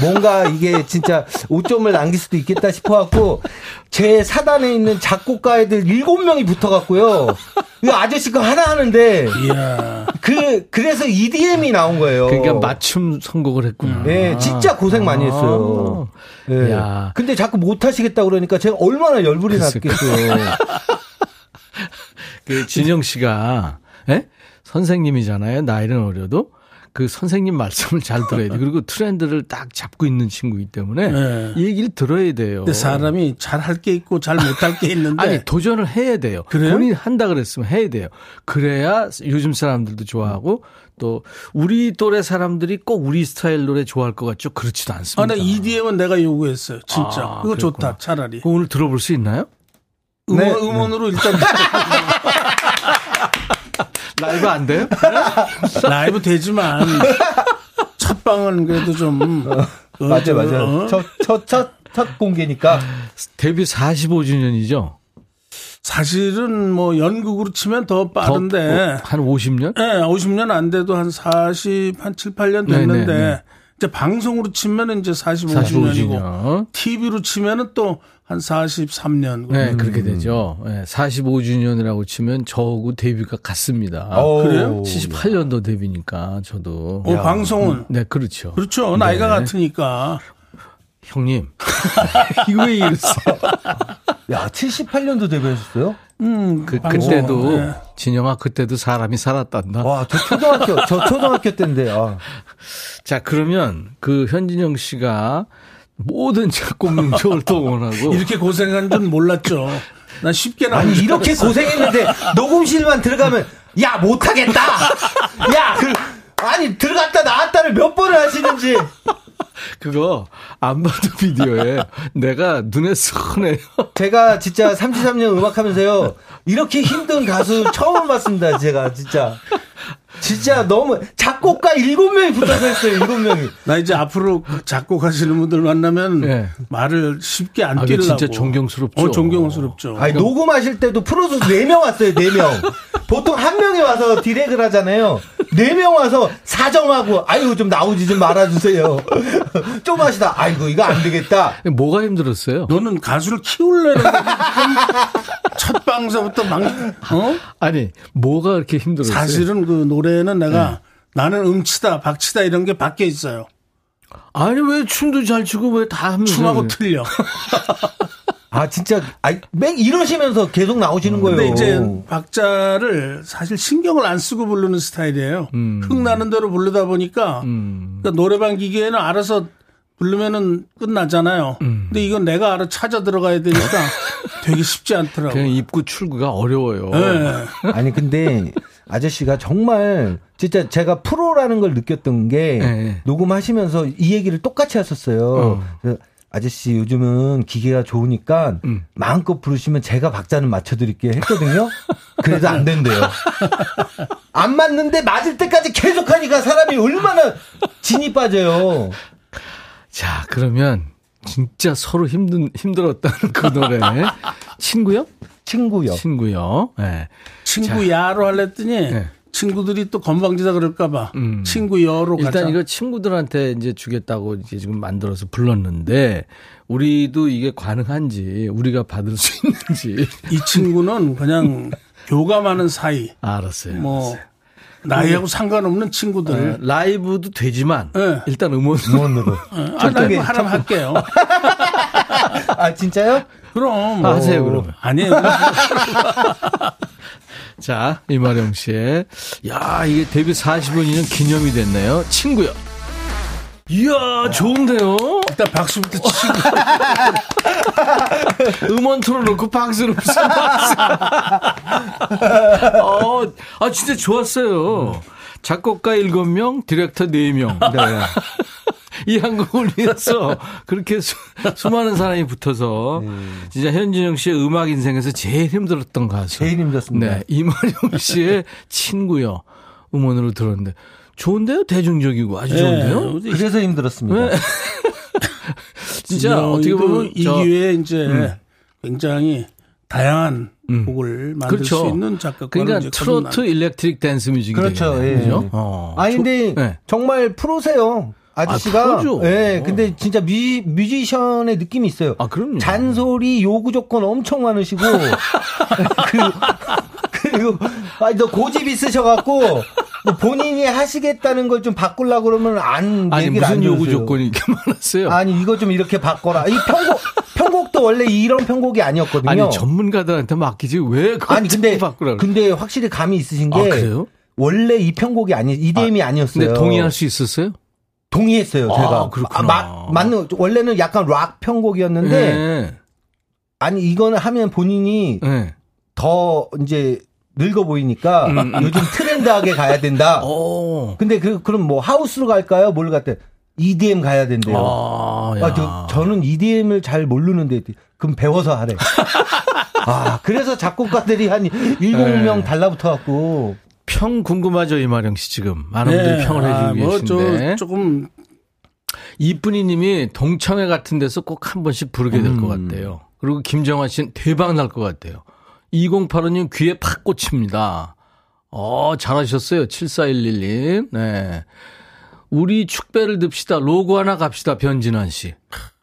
뭔가 이게 진짜 5점을 남길 수도 있겠다 싶어갖고 제 사단에 있는 작곡가 애들 7명이 붙어갖고요. 이 아저씨가 하나 하는데 이야. 그 그래서 EDM이 나온 거예요. 그러니까 맞춤 선곡을 했구나. 네, 진짜 고생 많이 했어요. 아. 네. 근데 자꾸 못 하시겠다 그러니까 제가 얼마나 열불이 났겠어요. 그 진영 씨가 예? 선생님이잖아요. 나이는 어려도. 그 선생님 말씀을 잘 들어야 돼. 그리고 트렌드를 딱 잡고 있는 친구이기 때문에 네. 이 얘기를 들어야 돼요. 근데 사람이 잘 할 게 있고 잘 못할 게 있는데 아니 도전을 해야 돼요. 그래요? 본인이 한다 그랬으면 해야 돼요. 그래야 요즘 사람들도 좋아하고 또 우리 또래 사람들이 꼭 우리 스타일 노래 좋아할 것 같죠? 그렇지도 않습니다. 아, 나 EDM은 내가 요구했어요. 진짜. 아, 그거 그랬구나. 좋다. 차라리. 오늘 들어볼 수 있나요? 음원, 네. 음원으로 일단 라이브 안 돼요? 라이브 되지만 첫 방은 그래도 좀 어, 맞아 맞아 어? 첫첫 첫 첫 공개니까 데뷔 45주년이죠. 사실은 뭐 연극으로 치면 더 빠른데 더, 어, 한 50년? 네, 50년 안 돼도 한 40, 한 7, 8년 됐는데 네네, 네. 이제 방송으로 치면 이제 45주년이고 45주년. TV로 치면은 또 한 43년. 네, 그렇게 되죠. 네, 45주년이라고 치면 저하고 데뷔가 같습니다. 아, 그래요? 78년도 데뷔니까 저도. 어, 방송은? 네, 그렇죠. 그렇죠. 나이가 네. 같으니까. 형님. 이거 왜 이랬어? 야, 78년도 데뷔하셨어요? 음, 그, 그때도, 네. 진영아, 그때도 사람이 살았단다. 와, 저 초등학교, 저 초등학교 때인데, 아. 자, 그러면 그 현진영 씨가 모든 작곡 능력을 동원하고. 이렇게 고생한 줄 몰랐죠. 난 쉽게 나 아니, 이렇게 고생했는데, 녹음실만 들어가면, 야, 못하겠다! 야, 그, 아니, 들어갔다 나왔다를 몇 번을 하시는지. 그거 안 봐도 비디오에 내가 눈에 선해요. 제가 진짜 33년 음악 하면서요. 이렇게 힘든 가수 처음 봤습니다. 제가 진짜. 진짜 너무 작곡가 일곱 명이 붙어서 했어요. 일곱 명이. 나 이제 앞으로 작곡하시는 분들 만나면 네. 말을 쉽게 안 아, 뛰려고. 진짜 존경스럽죠. 어, 존경스럽죠. 아니, 녹음하실 때도 프로듀서 4명 왔어요. 4명. 보통 한 명이 와서 디렉을 하잖아요. 4명 와서 사정하고 아이고 좀 나오지 좀 말아주세요. 좀 하시다. 아이고 이거 안 되겠다. 뭐가 힘들었어요? 너는 가수를 키울래는 첫 방서부터 막 어? 아니 뭐가 그렇게 힘들었어요? 사실은 그 노래는 내가 네. 나는 음치다 박치다 이런 게 바뀌어 있어요. 아니 왜 춤도 잘 추고 왜 다 하면 춤하고 틀려. 아 진짜 아맹 이러시면서 계속 나오시는 거예요. 근데 이제 박자를 사실 신경을 안 쓰고 부르는 스타일이에요. 음. 흥 나는 대로 부르다 보니까 음. 그러니까 노래방 기계에는 알아서 부르면은 끝나잖아요. 음. 근데 이건 내가 알아 찾아 들어가야 되니까 되게 쉽지 않더라고요. 그냥 입구 출구가 어려워요. 네. 아니 근데 아저씨가 정말 진짜 제가 프로라는 걸 느꼈던 게 네. 녹음하시면서 이 얘기를 똑같이 하셨어요. 어. 아저씨 요즘은 기계가 좋으니까 음. 마음껏 부르시면 제가 박자는 맞춰드릴게요 했거든요. 그래도 안 된대요. 안 맞는데 맞을 때까지 계속 하니까 사람이 얼마나 진이 빠져요. 자 그러면 진짜 서로 힘든 힘들었다는 그 노래. 친구요? 친구요. 친구요. 네. 친구야로 할랬더니 네. 친구들이 또 건방지다 그럴까봐 음. 친구여로 일단 가자. 이거 친구들한테 이제 주겠다고 이제 지금 만들어서 불렀는데 우리도 이게 가능한지 우리가 받을 수 있는지 이 친구는 그냥 교감하는 사이. 아, 알았어요. 뭐 알았어요. 나이하고 상관없는 친구들. 네, 라이브도 되지만 네. 일단 음원 음원으로. 네. 아, 라이브 하나 할게요. 아 진짜요? 그럼 아, 하세요 그러면. 아니에요. 자 이마령 씨의 야 이게 데뷔 40주년 기념이 됐네요. 친구요. 이야, 좋은데요? 일단 박수부터 치시고. 음원 틀어놓고 박수를 무슨 박수. 어, 아, 진짜 좋았어요. 작곡가 7명, 디렉터 4명. 네. 이 한국을 위해서 그렇게 수, 많은 사람이 붙어서 네. 진짜 현진영 씨의 음악 인생에서 제일 힘들었던 가수. 제일 힘들었습니다. 네. 이마령 씨의 친구요. 음원으로 들었는데 좋은데요? 대중적이고 아주 네. 좋은데요? 그래서 힘들었습니다. 네. 진짜 어떻게 보면 이 기회에 이제 음. 굉장히 다양한 음. 곡을 만들 그렇죠. 수 있는 작곡가 그러니까 트로트 electric dance music이 그렇죠. 되겠네요. 예. 그렇죠? 어. 아니 근데 네. 정말 프로세요. 아저씨가. 아, 예, 근데 진짜 뮤, 뮤지션의 느낌이 있어요. 아, 그럼요. 잔소리 요구 조건 엄청 많으시고. 그, 그리고, 아니, 너 고집 있으셔 갖고, 뭐 본인이 하시겠다는 걸 좀 바꾸려고 그러면 안, 아니, 무슨 안 요구 조건이 이렇게 많았어요? 아니, 이거 좀 이렇게 바꿔라. 이 편곡, 편곡도 원래 이런 편곡이 아니었거든요. 아니, 전문가들한테 맡기지 왜 아니, 근데, 바꾸라 근데 확실히 감이 있으신 게. 아, 그래요? 원래 이 편곡이 아니, EDM이 아, 아니었어요. 근데 동의할 수 있었어요? 동의했어요, 제가. 아, 그렇구나. 아, 맞는, 원래는 약간 락 편곡이었는데, 네. 아니, 이거는 하면 본인이 네. 더 이제 늙어 보이니까 음, 음. 요즘 트렌드하게 가야 된다. 오. 근데 그, 그럼 뭐 하우스로 갈까요? 뭘 갔대? EDM 가야 된대요. 아, 아 저, 저는 EDM을 잘 모르는데, 그럼 배워서 하래. 아, 그래서 작곡가들이 한 7명 네. 달라붙어 갖고. 평 궁금하죠, 이마령 씨 지금. 많은 네. 분들이 평을 해주고 아, 뭐 계신데. 조금. 이쁜이 님이 동창회 같은 데서 꼭 한 번씩 부르게 될것 음. 같아요. 그리고 김정환 씨는 대박 날 것 같아요. 2085님 귀에 팍 꽂힙니다. 어, 잘하셨어요. 7411님. 네. 우리 축배를 듭시다. 로고 하나 갑시다. 변진환 씨.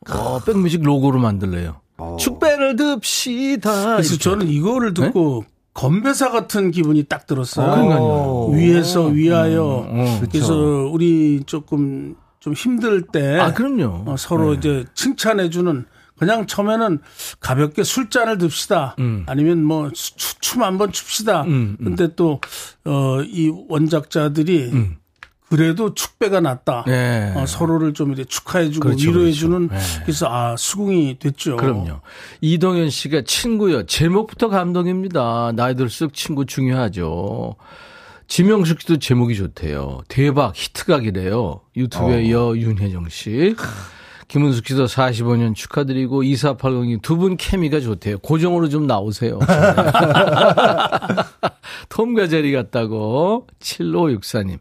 어, 백뮤직 로고로 만들래요. 어. 축배를 듭시다. 그래서 이렇게. 저는 이거를 듣고 네? 건배사 같은 기분이 딱 들었어요. 어, 위에서 위하여. 음, 음, 그래서 그렇죠. 우리 조금 좀 힘들 때. 아, 그럼요. 어, 서로 네. 이제 칭찬해주는 그냥 처음에는 가볍게 술잔을 듭시다. 음. 아니면 뭐 춤 한번 춥시다. 음, 음. 근데 또, 어, 이 원작자들이 음. 그래도 축배가 났다. 네. 어, 서로를 좀 이렇게 축하해주고 그렇죠, 위로해주는 그렇죠. 네. 그래서 아 수긍이 됐죠. 그럼요. 이동현 씨가 친구요. 제목부터 감동입니다. 나이 들수록 친구 중요하죠. 지명숙 씨도 제목이 좋대요. 대박 히트각이래요. 유튜브에 어. 이어 윤혜정 씨. 김은숙 씨도 45년 축하드리고 2480님 두 분 케미가 좋대요. 고정으로 좀 나오세요. 톰과 제리 같다고 7564님.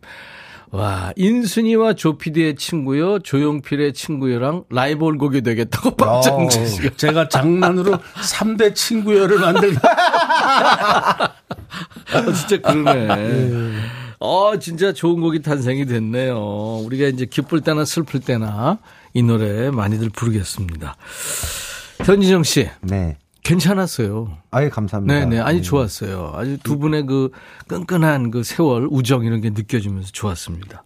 와, 인순이와 조피디의 친구요, 조용필의 친구요랑 라이벌 곡이 되겠다고 박정지 씨가. 제가 장난으로 3대 친구요를 만들고. 어, 진짜 그러네. 어, 진짜 좋은 곡이 탄생이 됐네요. 우리가 이제 기쁠 때나 슬플 때나 이 노래 많이들 부르겠습니다. 현진정 씨. 네. 괜찮았어요. 아예 감사합니다. 네네. 아니, 네. 좋았어요. 아주 두 분의 그 끈끈한 그 세월, 우정 이런 게 느껴지면서 좋았습니다.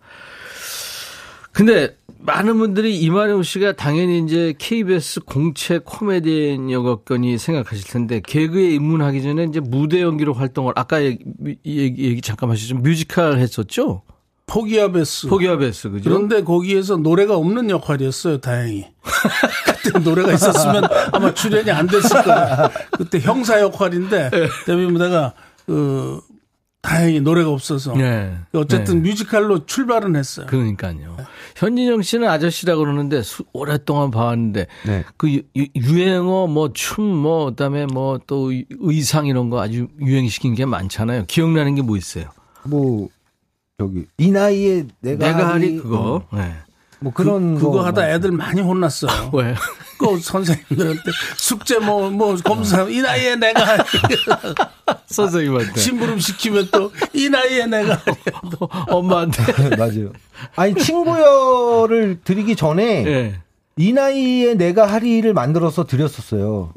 근데 많은 분들이 임하룡 씨가 당연히 이제 KBS 공채 코미디언 여건이 생각하실 텐데 개그에 입문하기 전에 이제 무대 연기로 활동을 아까 얘기, 얘기, 얘기 잠깐 하셨죠. 뮤지컬 했었죠? 포기와 베스. 포기와 베스, 그죠? 그런데 거기에서 노래가 없는 역할이었어요, 다행히. 그때 노래가 있었으면 아마 출연이 안 됐을 거예요. 그때 형사 역할인데, 네. 데뷔 무대가, 그, 다행히 노래가 없어서. 네. 어쨌든 네. 뮤지컬로 출발은 했어요. 그러니까요. 네. 현진영 씨는 아저씨라고 그러는데 수, 오랫동안 봐왔는데 네. 그 유, 유행어 뭐 춤 뭐 그다음에 뭐 또 의상 이런 거 아주 유행시킨 게 많잖아요. 기억나는 게 뭐 있어요? 뭐 저기 이 나이에 내가, 내가 하리 그거. 어. 네. 뭐 그런 그, 거 하다 애들 많이 혼났어요. 왜? 그 선생님들한테 숙제 뭐뭐 뭐 검사 이 나이에 내가 선생님한테 심부름 시키면 또 이 나이에 내가 엄마한테 맞아요. 아니 친구여를 드리기 전에 네. 이 나이에 내가 하리를 만들어서 드렸었어요.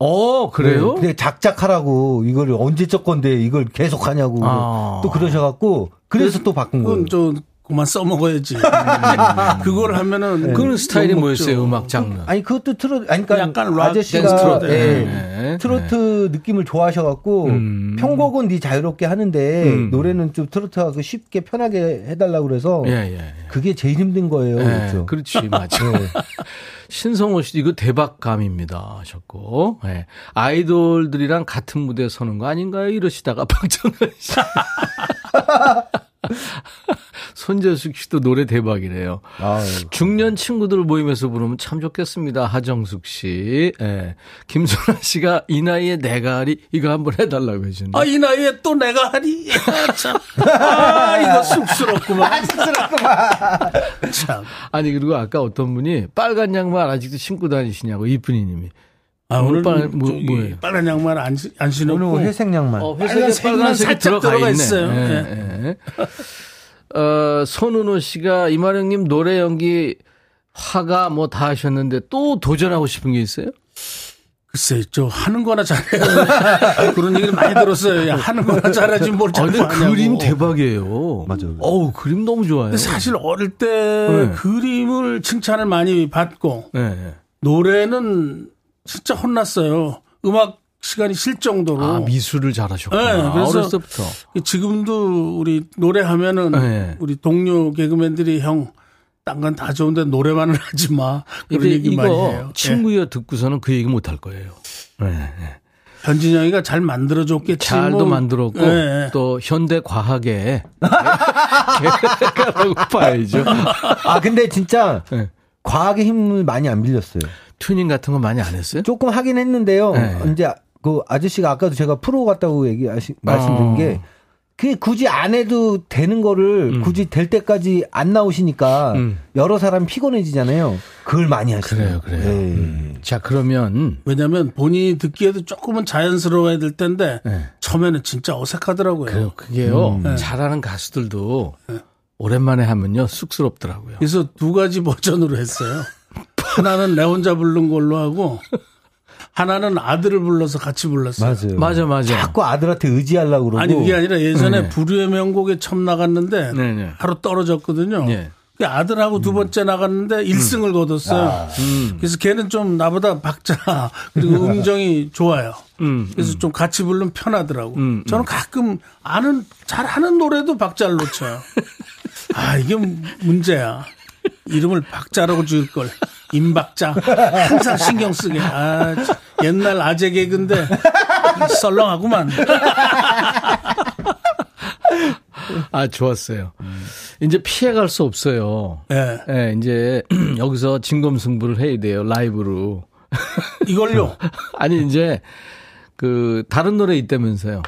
어, 그래요? 네, 근데 작작하라고 이걸 언제적 건데 이걸 계속 하냐고 아. 또 그러셔갖고 그래서 또 바꾼 거예요. 좀 그만 써먹어야지. 그걸 하면은. 네. 그런 스타일이 뭐였어요, 음악 장르? 아니, 그것도 트로트, 아니, 그러니까 약간 아저씨가 트로트, 예, 네. 트로트 네. 느낌을 좋아하셔갖고 음. 편곡은 네 자유롭게 하는데 음. 노래는 좀 트로트하고 쉽게 편하게 해달라고 그래서 예, 예, 예. 그게 제일 힘든 거예요. 예, 그렇죠. 그렇지. 네. 신성호 씨, 이거 대박감입니다. 하셨고, 예. 아이돌들이랑 같은 무대에 서는 거 아닌가요? 이러시다가 박정현 씨. 손재숙 씨도 노래 대박이래요. 아유. 중년 친구들 모임에서 부르면 참 좋겠습니다. 하정숙 씨. 예. 김소라 씨가 이 나이에 내가 하리 이거 한번 해달라고 해주는. 아, 이 나이에 또 내가 하리? 아, 참. 아, 이거 쑥스럽구만. 아, 쑥스럽구만. 참. 아니, 그리고 아까 어떤 분이 빨간 양말 아직도 신고 다니시냐고, 이쁜이 님이. 아, 오늘 빨, 뭐, 뭐예요? 빨간 양말 안, 안 신었고. 오늘 회색 양말. 어, 회색에 빨간색이 들어가, 들어가 있어요. 네, 네. 어, 손은호 씨가 이마령님 노래 연기 화가 뭐 다 하셨는데 또 도전하고 싶은 게 있어요? 글쎄, 저 하는 거나 잘해요. 그런 얘기를 많이 들었어요. 야, 하는 거나 잘하지 뭘 자꾸 아, 하냐고. 그림 대박이에요. 맞아요. 어우, 그림 너무 좋아요. 사실 어릴 때 네. 그림을 칭찬을 많이 받고 네. 노래는 진짜 혼났어요. 음악 시간이 실 정도로. 아, 미술을 잘하셨구나. 네, 그래서 어렸을 때부터. 지금도 우리 노래하면은 네. 우리 동료 개그맨들이 형, 딴 건 다 좋은데 노래만은 하지 마. 그런 얘기 많이 해요. 친구여 네. 듣고서는 그 얘기 못 할 거예요. 네. 현진영이가 잘 만들어줬겠지. 잘도 뭐. 만들었고 네. 또 현대 과학에 개라고 봐야죠. 아 근데 진짜 네. 과학의 힘을 많이 안 빌렸어요. 튜닝 같은 거 많이 안 했어요? 조금 하긴 했는데요. 네. 이제 그 아저씨가 아까도 제가 프로 같다고 얘기하시 말씀드린 어. 게 그게 굳이 안 해도 되는 거를 음. 굳이 될 때까지 안 나오시니까 음. 여러 사람 피곤해지잖아요. 그걸 많이 하시네요. 그래요, 그래요. 네. 음. 자, 그러면 왜냐면 본인이 듣기에도 조금은 자연스러워야 될 텐데 네. 처음에는 진짜 어색하더라고요. 그래요. 그게요. 음. 네. 잘하는 가수들도 네. 오랜만에 하면요 쑥스럽더라고요. 그래서 두 가지 버전으로 했어요. 하나는 내 혼자 부른 걸로 하고 하나는 아들을 불러서 같이 불렀어요. 맞아요. 맞아, 맞아. 자꾸 아들한테 의지하려고 그러고. 아니, 그게 아니라 예전에 네. 불후의 명곡에 처음 나갔는데 네네. 네. 하루 떨어졌거든요. 네. 그 아들하고 두 번째 나갔는데 1승을 음. 거뒀어요. 아. 음. 그래서 걔는 좀 나보다 박자 그리고 음정이 좋아요. 음. 그래서 좀 같이 부르면 편하더라고. 음, 음. 저는 가끔 아는 잘하는 노래도 박자를 놓쳐요. 아 이게 문제야. 이름을 박자라고 지을 걸. 임박자. 항상 신경 쓰게. 아, 옛날 아재 개그인데 썰렁하구만. 아, 좋았어요. 음. 이제 피해갈 수 없어요. 예. 네. 네, 이제 여기서 진검승부를 해야 돼요. 라이브로. 이걸요? 아니, 이제 그 다른 노래 있다면서요.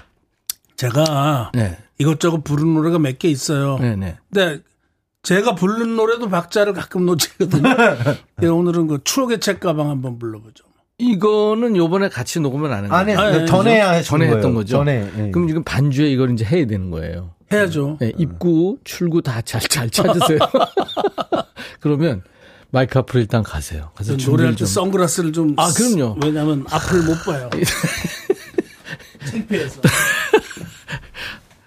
제가 네. 이것저것 부른 노래가 몇 개 있어요. 네네. 네. 근데 제가 부른 노래도 박자를 가끔 놓치거든요. 예, 오늘은 그 추억의 책 가방 한번 불러보죠. 이거는 요번에 같이 녹음을 안한 거예요. 아니, 아, 전에 전에 했던 거죠. 전에. 예. 그럼 지금 반주에 이걸 이제 해야 되는 거예요. 해야죠. 네, 입구, 출구 다 잘 잘 찾으세요. 그러면 마이크 앞으로 일단 가세요. 가서 노래할 때 좀. 선글라스를 좀. 아, 그럼요. 왜냐하면 앞을 못 봐요. 창피해서.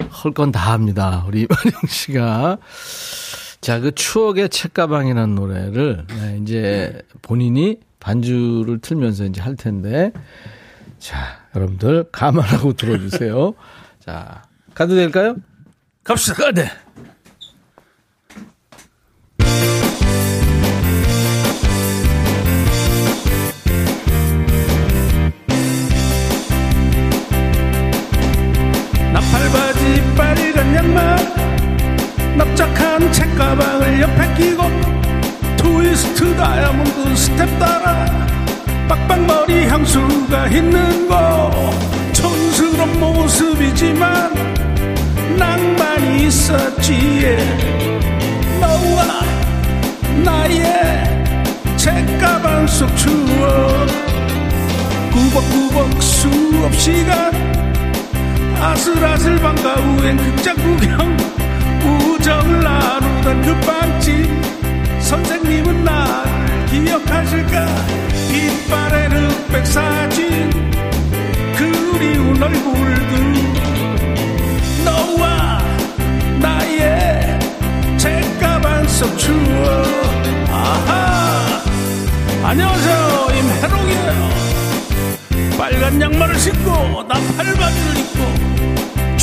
할 건 다 합니다. 우리 이만영 씨가. 자, 그 추억의 책가방이라는 노래를 네, 이제 본인이 반주를 틀면서 이제 할 텐데, 자, 여러분들 감안하고 들어주세요. 자, 가도 될까요? 갑시다. 네. 나팔바지 빨간 양말 가방을 옆에 끼고 트위스트 다이아몬드 스텝 따라 빡빡머리 향수가 있는 곳 촌스러운 모습이지만 낭만이 있었지에 너와 나의 책가방 속 추억. 꾸벅꾸벅 수업 시간 아슬아슬 방과 후엔 극장 구경 우정을 나누던 그 빵집. 선생님은 나를 기억하실까? 빛바랜 흑백 사진. 그리운 얼굴들. 너와 나의 책가방 속 추억. 아하! 안녕하세요 임해롱이에요. 빨간 양말을 신고 나팔바지를 입고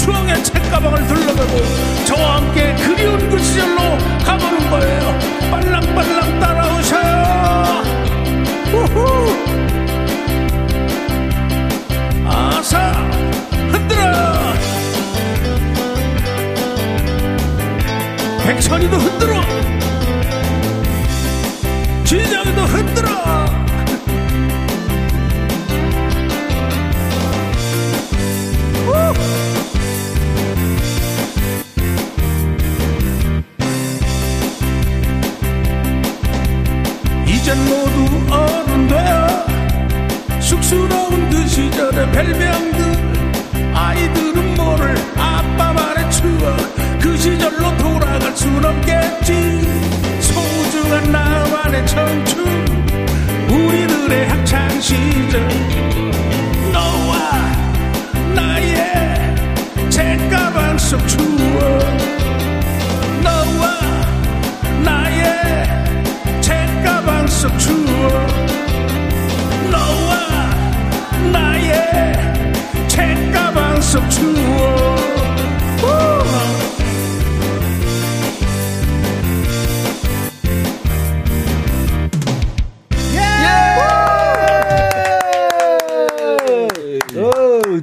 추억의 책가방을 둘러가고 저와 함께 그리운 그 시절로 가보는 거예요. 빨랑빨랑 따라오셔요. 우후. 아사 흔들어. 백천이도 흔들어. 진영이도 흔들어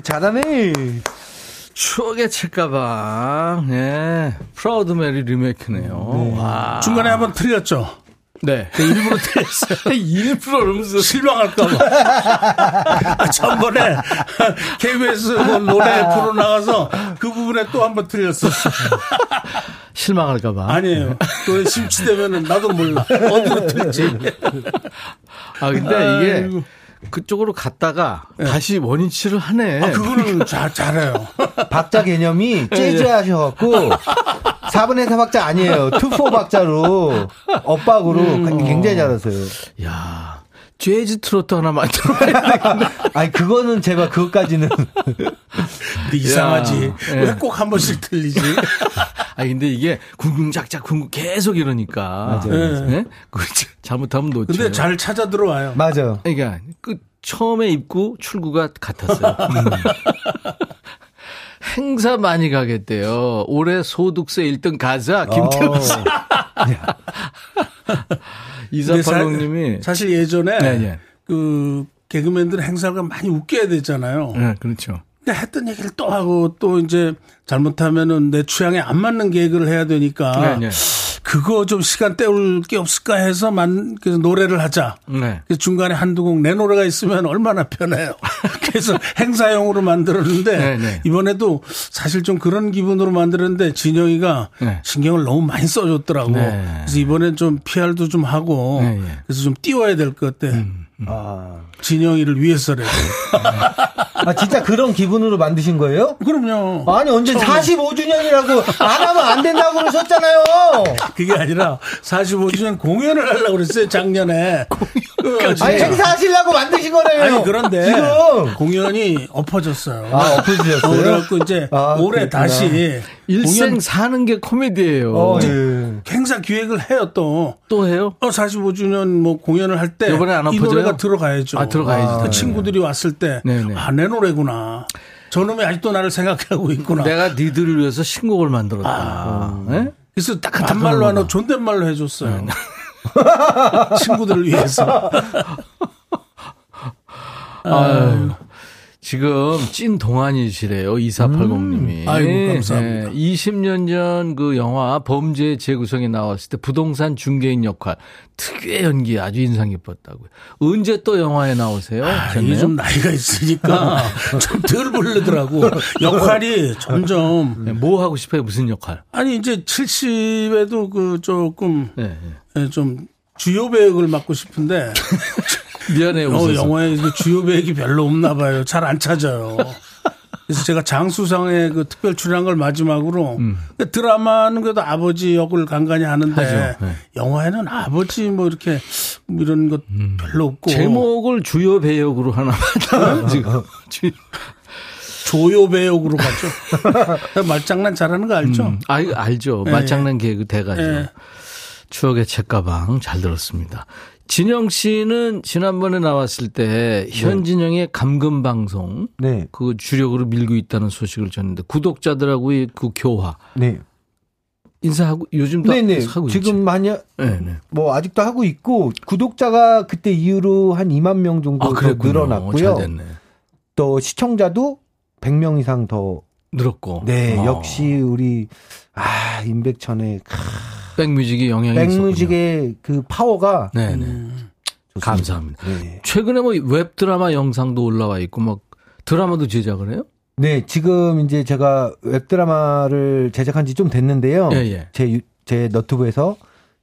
잘하네. 추억의 책가방. 네. Proud Mary 리메이크네요. 와. 중간에 한번 틀렸죠 네. 일부러 틀렸어요. 일부러 그러면서. 실망할까봐. 아, 전번에 KBS 뭐 노래 프로 나가서 그 부분에 또 한번 틀렸어. 실망할까봐. 아니에요. 또 심취되면은 나도 몰라. 어디로 틀지. 아, 근데 이게 아이고. 그쪽으로 갔다가 다시 원위치를 하네. 아, 그거는 잘, 잘해요. 박자 개념이 네, 재즈 하셔갖고 4분의 4 박자 아니에요. 투포 박자로 엇박으로 음. 굉장히 잘하세요. 야 재즈 트로트 하나 만들어야 되겠네. 아니 그거는 제가 그것까지는 근데 이상하지. 야, 예. 왜꼭 한 번씩 틀리지? 아 근데 이게 궁궁작작 궁궁 계속 이러니까. 맞아요. 네? 그 잘못하면 놓쳐. 근데 잘 찾아 들어와요. 맞아요. 그러니까 그 처음에 입구 출구가 같았어요. 음. 행사 많이 가겠대요. 올해 소득세 1등 가자 김태우 씨. 근데 사- 2480님이 사실 예전에 네, 네. 그 개그맨들 행사가 많이 웃겨야 되잖아요. 네, 그렇죠. 근데 했던 얘기를 또 하고 또 이제 잘못하면은 내 취향에 안 맞는 개그를 해야 되니까 네, 네. 그거 좀 시간 때울 게 없을까 해서 만 그래서 노래를 하자. 네. 그래서 중간에 한두 곡 내 노래가 있으면 얼마나 편해요. 그래서 행사용으로 만들었는데 네, 네. 이번에도 사실 좀 그런 기분으로 만들었는데 진영이가 네. 신경을 너무 많이 써줬더라고. 네. 그래서 이번엔 좀 PR도 좀 하고 네, 네. 그래서 좀 띄워야 될 것 같아. 아, 진영이를 위해서라도. 아, 진짜 그런 기분으로 만드신 거예요? 그럼요. 아니 언제 45주년이라고 안 하면 안 된다고 그러셨잖아요. 그게 아니라 45주년 공연을 하려고 그랬어요, 작년에. 그 아니. 행사하시려고 만드신 거래요. 아니, 그런데 지금 공연이 엎어졌어요. 아 엎어지셨어요? 어, 그래갖고 이제 아, 올해 그렇구나. 다시 일생 공연 사는 게 코미디예요. 어, 예. 행사 기획을 해요 또. 또 해요? 어, 45주년 뭐 공연을 할 때. 이번에 안이 엎어져요? 노래가 들어가야죠. 아, 들어가야지. 그 친구들이 왔을 때. 네네. 아, 내 노래구나. 저놈이 아직도 나를 생각하고 있구나. 내가 니들을 위해서 신곡을 만들었다. 네? 그래서 딱 그런 하나 거다. 존댓말로 해줬어요. 친구들을 위해서. 아유. 지금 찐 동안이시래요. 2480님이. 음, 아이고, 감사합니다. 네, 20년 전 그 영화 범죄 재구성에 나왔을 때 부동산 중개인 역할 특유의 연기 아주 인상 깊었다고요. 언제 또 영화에 나오세요? 아, 이게 좀 나이가 있으니까 좀덜 보려더라고. 역할이 점점. 네, 뭐 하고 싶어요? 무슨 역할? 아니, 이제 70에도 그 조금 네, 네. 좀 주요 배역을 맡고 싶은데. 미안해요. 어, 영화에 주요 배역이 별로 없나 봐요. 잘 안 찾아요. 그래서 제가 장수상에 그 특별 출연한 걸 마지막으로 음. 드라마는 그래도 아버지 역을 간간히 하는데 네. 영화에는 아버지 뭐 이렇게 뭐 이런 것 음. 별로 없고 제목을 주요 배역으로 하나 지금 조요 배역으로 가죠. 말장난 잘하는 거 알죠? 음. 아, 알죠. 네. 말장난 개그 대가죠. 네. 추억의 책가방 잘 들었습니다. 진영 씨는 지난번에 나왔을 때 네. 현진영의 감금 방송 네. 그 주력으로 밀고 있다는 소식을 전했는데 구독자들하고의 그 교화. 네. 인사하고 요즘도 네네. 하고 지금. 만약 네네. 뭐 아직도 하고 있고 구독자가 그때 이후로 한 2만 명 정도 아, 늘어났고요. 또 시청자도 100명 이상 더 늘었고. 네, 아. 역시 우리 아 임백천의 백뮤직이 영향이 백뮤직의 그 파워가 네, 네. 음, 감사합니다. 네. 최근에 뭐 웹드라마 영상도 올라와 있고 막 드라마도 제작을 해요? 네, 지금 이제 제가 웹드라마를 제작한 지 좀 됐는데요. 예, 예. 제, 제 너튜브에서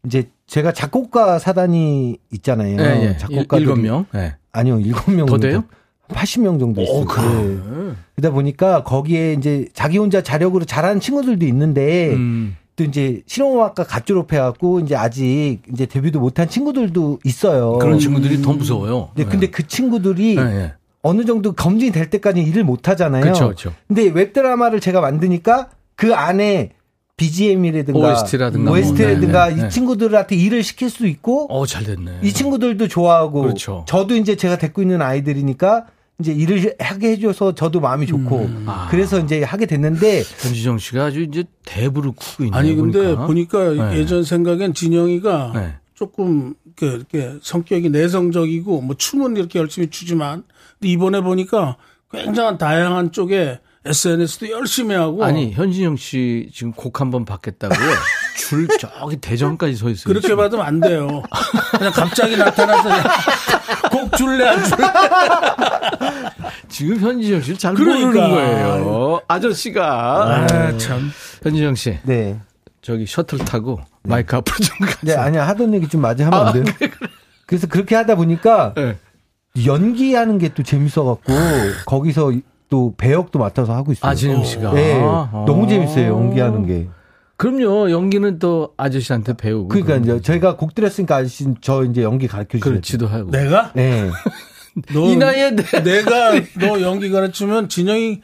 이제 제가 작곡가 사단이 있잖아요. 예, 예. 작곡가 일곱 명. 예. 아니요, 일곱 명. 더 돼요? 80명 정도 있어요. 오, 그래. 네. 그러다 보니까 거기에 이제 자기 혼자 자력으로 잘하는 친구들도 있는데 음. 또 이제 실용음악과 갓 졸업해갖고 이제 아직 이제 데뷔도 못한 친구들도 있어요. 그런 친구들이 음. 더 무서워요. 네, 근데 그 친구들이 네, 네. 어느 정도 검증이 될 때까지 일을 못 하잖아요. 그렇죠, 그렇죠. 근데 웹드라마를 제가 만드니까 그 안에 BGM이라든가 OST라든가, OST라든가 뭐, 네, 네, 이 친구들한테 일을 시킬 수 있고 어, 잘 됐네. 이 친구들도 좋아하고 그렇죠. 저도 이제 제가 데리고 있는 아이들이니까 이제 일을 하게 해줘서 저도 마음이 좋고 음. 아. 그래서 이제 하게 됐는데 전지정 씨가 아주 이제 대부를 크고 있네요. 아니 근데 보니까, 보니까 네. 예전 생각엔 진영이가 네. 조금 이렇게 성격이 내성적이고 뭐 춤은 이렇게 열심히 추지만 이번에 보니까 굉장한 다양한 쪽에 SNS도 열심히 하고 아니 현진영 씨 지금 곡 한 번 받겠다고요? 줄 저기 대전까지 서 있어요. 그렇게 지금. 받으면 안 돼요. 그냥 갑자기 나타나서 곡 줄래 안 줄래? 지금 현진영 씨를 잘 그러니까. 모르는 거예요. 아저씨가 아, 참 현진영 씨. 네. 저기 셔틀 타고 네. 마이크 앞으로 좀 가서. 네, 아니야 하던 얘기 좀 마저 하면 아, 안 돼요? 그래, 그래. 그래서 그렇게 하다 보니까 네. 연기하는 게 또 재밌어갖고 거기서 또 배역도 맡아서 하고 있어요. 아 진영 씨가. 네. 아. 너무 재밌어요, 연기하는 게. 그럼요. 연기는 또 아저씨한테 배우고. 그러니까 이제 저희가 곡 들었으니까 아저씨 저 이제 연기 가르쳐 주세요. 그렇지도 하고. 내가? 네. 너, 이 나이에 내. 내가 너 연기 가르치면 진영이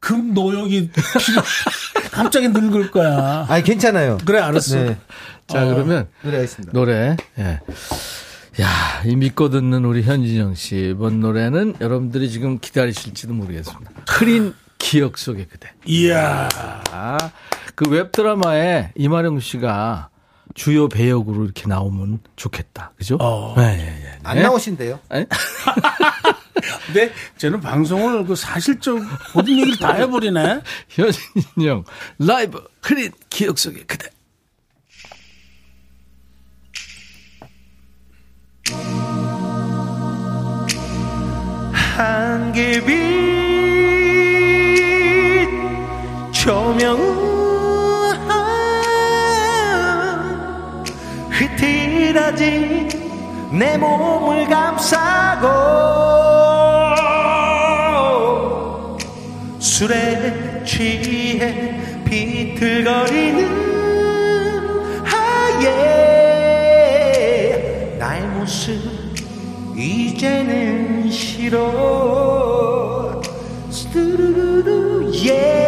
금 노역이 갑자기 늙을 거야. 아니 괜찮아요. 그래 알았어. 네. 자 어, 그러면 노래 하겠습니다. 노래. 예. 야, 이 믿고 듣는 우리 현진영 씨. 이번 노래는 여러분들이 지금 기다리실지도 모르겠습니다. 흐린 기억 속의 그대. 이야. 그 웹드라마에 이마령 씨가 주요 배역으로 이렇게 나오면 좋겠다. 그죠? 어. 네, 네, 네. 안 나오신대요? 네? 저는 방송을 그 사실적 모든 얘기를 다 해버리네. 현진영 라이브 흐린 기억 속의 그대. 한길빛 조명은 흐트러진 내 몸을 감싸고 술에 취해 비틀거리는 이제는 싫어. 스르르르 예. 속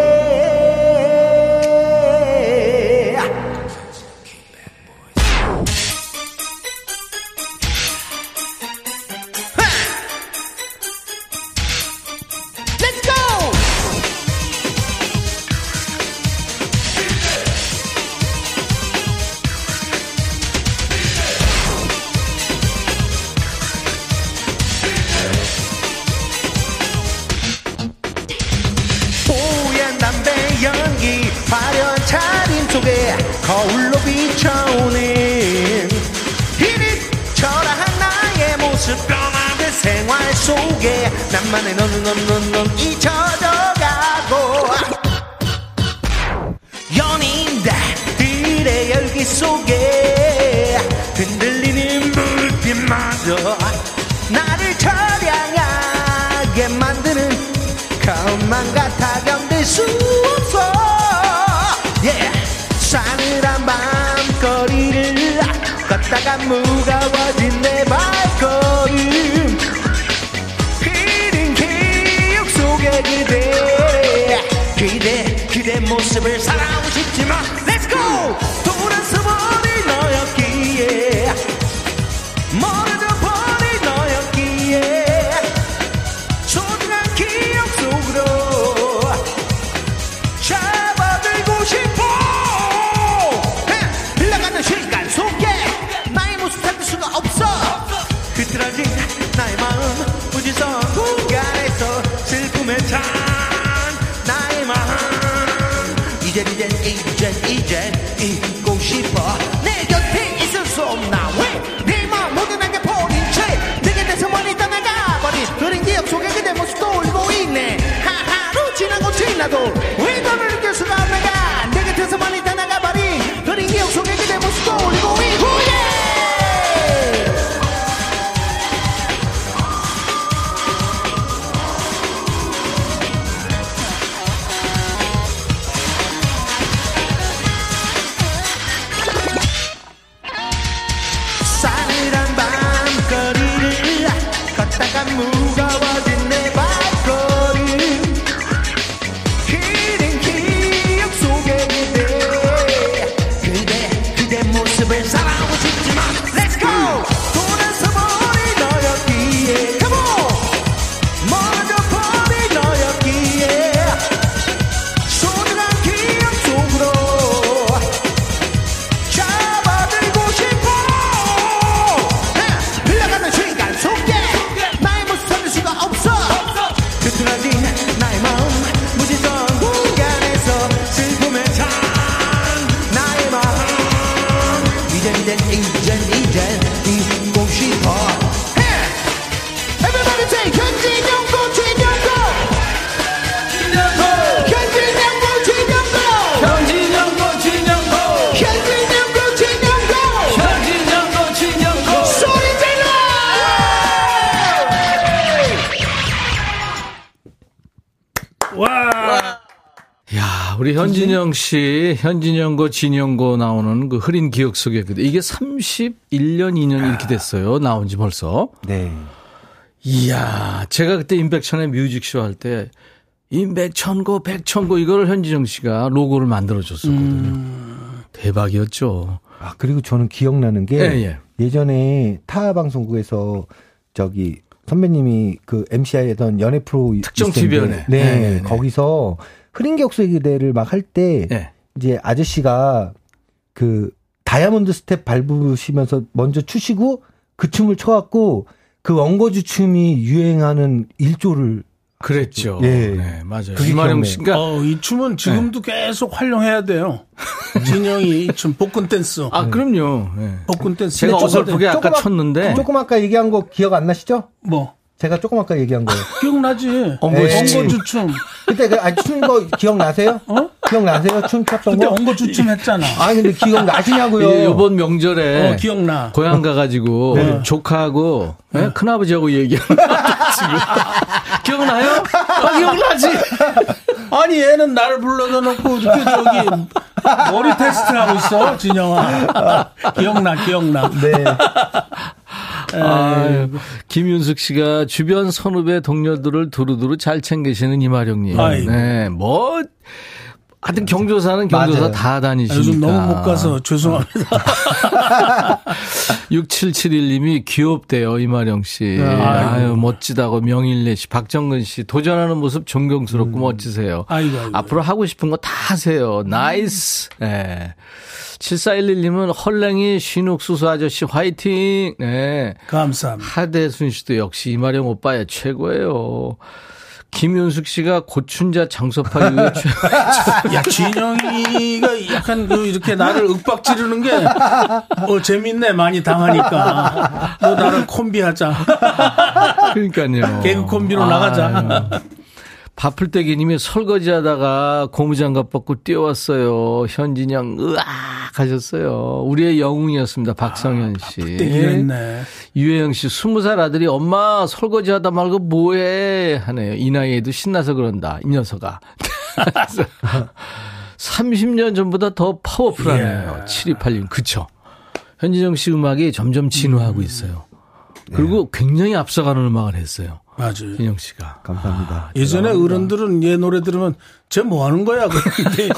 속에 나만의 너는 너는 너는 너는 잊혀져가고. 연인들의 열기 속에 흔들리는 불빛마저 나를 처량하게 만드는 것만 같아 견딜 수 없어. Yeah. 싸늘한 밤거리를 걷다가 무거워진 내 발걸음 모습을 사랑하고 싶지만 지 마음 이 우리 현진영 씨, 현진영고 진영고 나오는 그 흐린 기억 속에 그대 이게 31년 2년 이렇게 됐어요. 나온 지 벌써. 네. 이야, 제가 그때 임백천의 뮤직쇼 할 때 임백천고 백천고 이거를 현진영 씨가 로고를 만들어 줬었거든요. 대박이었죠. 아, 그리고 저는 기억나는 게 예, 예. 전에타 방송국에서 저기 선배님이 그 MC 하던 연예 프로 특정 TV연예. 네, 네, 네, 네. 거기서 흐린 격수의 기대를 막 할때 예. 이제 아저씨가 그 다이아몬드 스텝 밟으시면서 먼저 추시고 그 춤을 춰갖고 그 원거주 춤이 유행하는 일조를 그랬죠. 예. 네, 맞아요. 기억나요. 씨가 어, 이 춤은 지금도 계속 활용해야 돼요. 진영이 이 춤 복근 댄스. 아, 그럼요. 예. 복근 댄스. 제가 조금- 어설프게 아까 조그맣- 쳤는데 조금 아까 얘기한 거 기억 안 나시죠? 뭐 제가 조금 아까 얘기한 거예요. 기억나지? 엉거주춤. 그때 그 아니 춘거 기억나세요? 어? 기억나세요? 춤 췄던 그때 거? 엉거주춤 했잖아. 아 근데 기억나시냐고요? 이- 이번 명절에 어, 기억나. 고향 가가지고 네. 조카하고 예? 큰아버지하고 얘기하는 기억나요? 아, 기억나지? 아니 얘는 나를 불러다 놓고 이렇게 저기 머리 테스트 하고 있어 진영아. 기억나 기억나. 네. 아유, 김윤숙 씨가 주변 선후배 동료들을 두루두루 잘 챙기시는 임하룡님. 아이고. 네, 뭐 하여튼 경조사는 경조사 맞아요. 다 다니시니까. 요즘 너무 못 가서 죄송합니다. 6771님이 귀엽대요, 임하룡 씨. 아유, 멋지다고 명일래 씨, 박정근 씨, 도전하는 모습 존경스럽고 멋지세요. 아이고, 아이고. 앞으로 하고 싶은 거 다 하세요. nice. 예. 7411님은 헐랭이 신욱수수 아저씨 화이팅. 네. 감사합니다. 하대순 씨도 역시 임하룡 오빠의 최고예요. 김윤숙 씨가 고춘자 장소파 이후에 야 진영이가 약간 그 이렇게 나를 윽박 지르는 게 어, 재밌네 많이 당하니까 너 나랑 콤비하자. 그러니까요. 개그 콤비로 나가자. 바풀떼기님이 설거지하다가 고무장갑 벗고 뛰어왔어요. 현진영 으악 하셨어요. 우리의 영웅이었습니다. 박성현 씨. 바풀떼기였네. 유혜영 씨, 스무 살 아들이 엄마 설거지하다 말고 뭐해 하네요. 이 나이에도 신나서 그런다. 이 녀석아. 30년 전보다 더 파워풀하네요. 예. 7286. 그쵸. 현진영 씨 음악이 점점 진화하고 있어요. 그리고 네. 굉장히 앞서가는 음악을 했어요. 맞아요. 진영 씨가. 감사합니다. 예전에 감사합니다. 어른들은 얘 노래 들으면 쟤 뭐 하는 거야? 그런데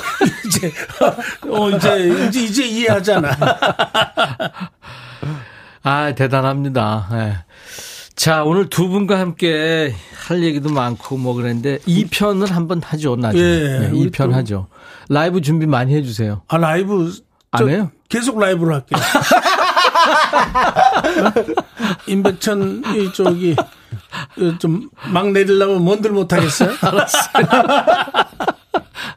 이제 어 이제 이제 이제 이해하잖아. 아 대단합니다. 네. 자 오늘 두 분과 함께 할 얘기도 많고 뭐 그랬는데 2편을 한번 하죠 나중에. 예, 네, 2편 하죠. 라이브 준비 많이 해주세요. 아 라이브 안 해요? 계속 라이브로 할게요. 임백천 이쪽이 좀 막 내리려면 뭔들 못하겠어요? 알았어요.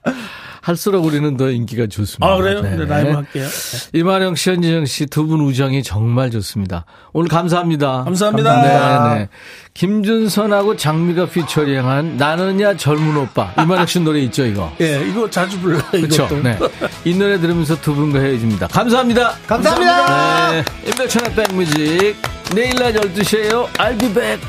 할수록 우리는 더 인기가 좋습니다. 아, 그래요? 네, 네 라이브 할게요. 네. 이만영 씨, 현진영 씨 두 분 우정이 정말 좋습니다. 오늘 감사합니다. 감사합니다. 감사합니다. 네, 네. 김준선하고 장미가 피처링한 나는야 젊은 오빠. 이만영 씨 노래 있죠, 이거? 예, 이거 자주 불러요. 그렇죠. 네. 이 노래 들으면서 두 분과 헤어집니다. 감사합니다. 감사합니다. 네. 임백천의 백뮤직. 내일 날 12시에요. I'll be back.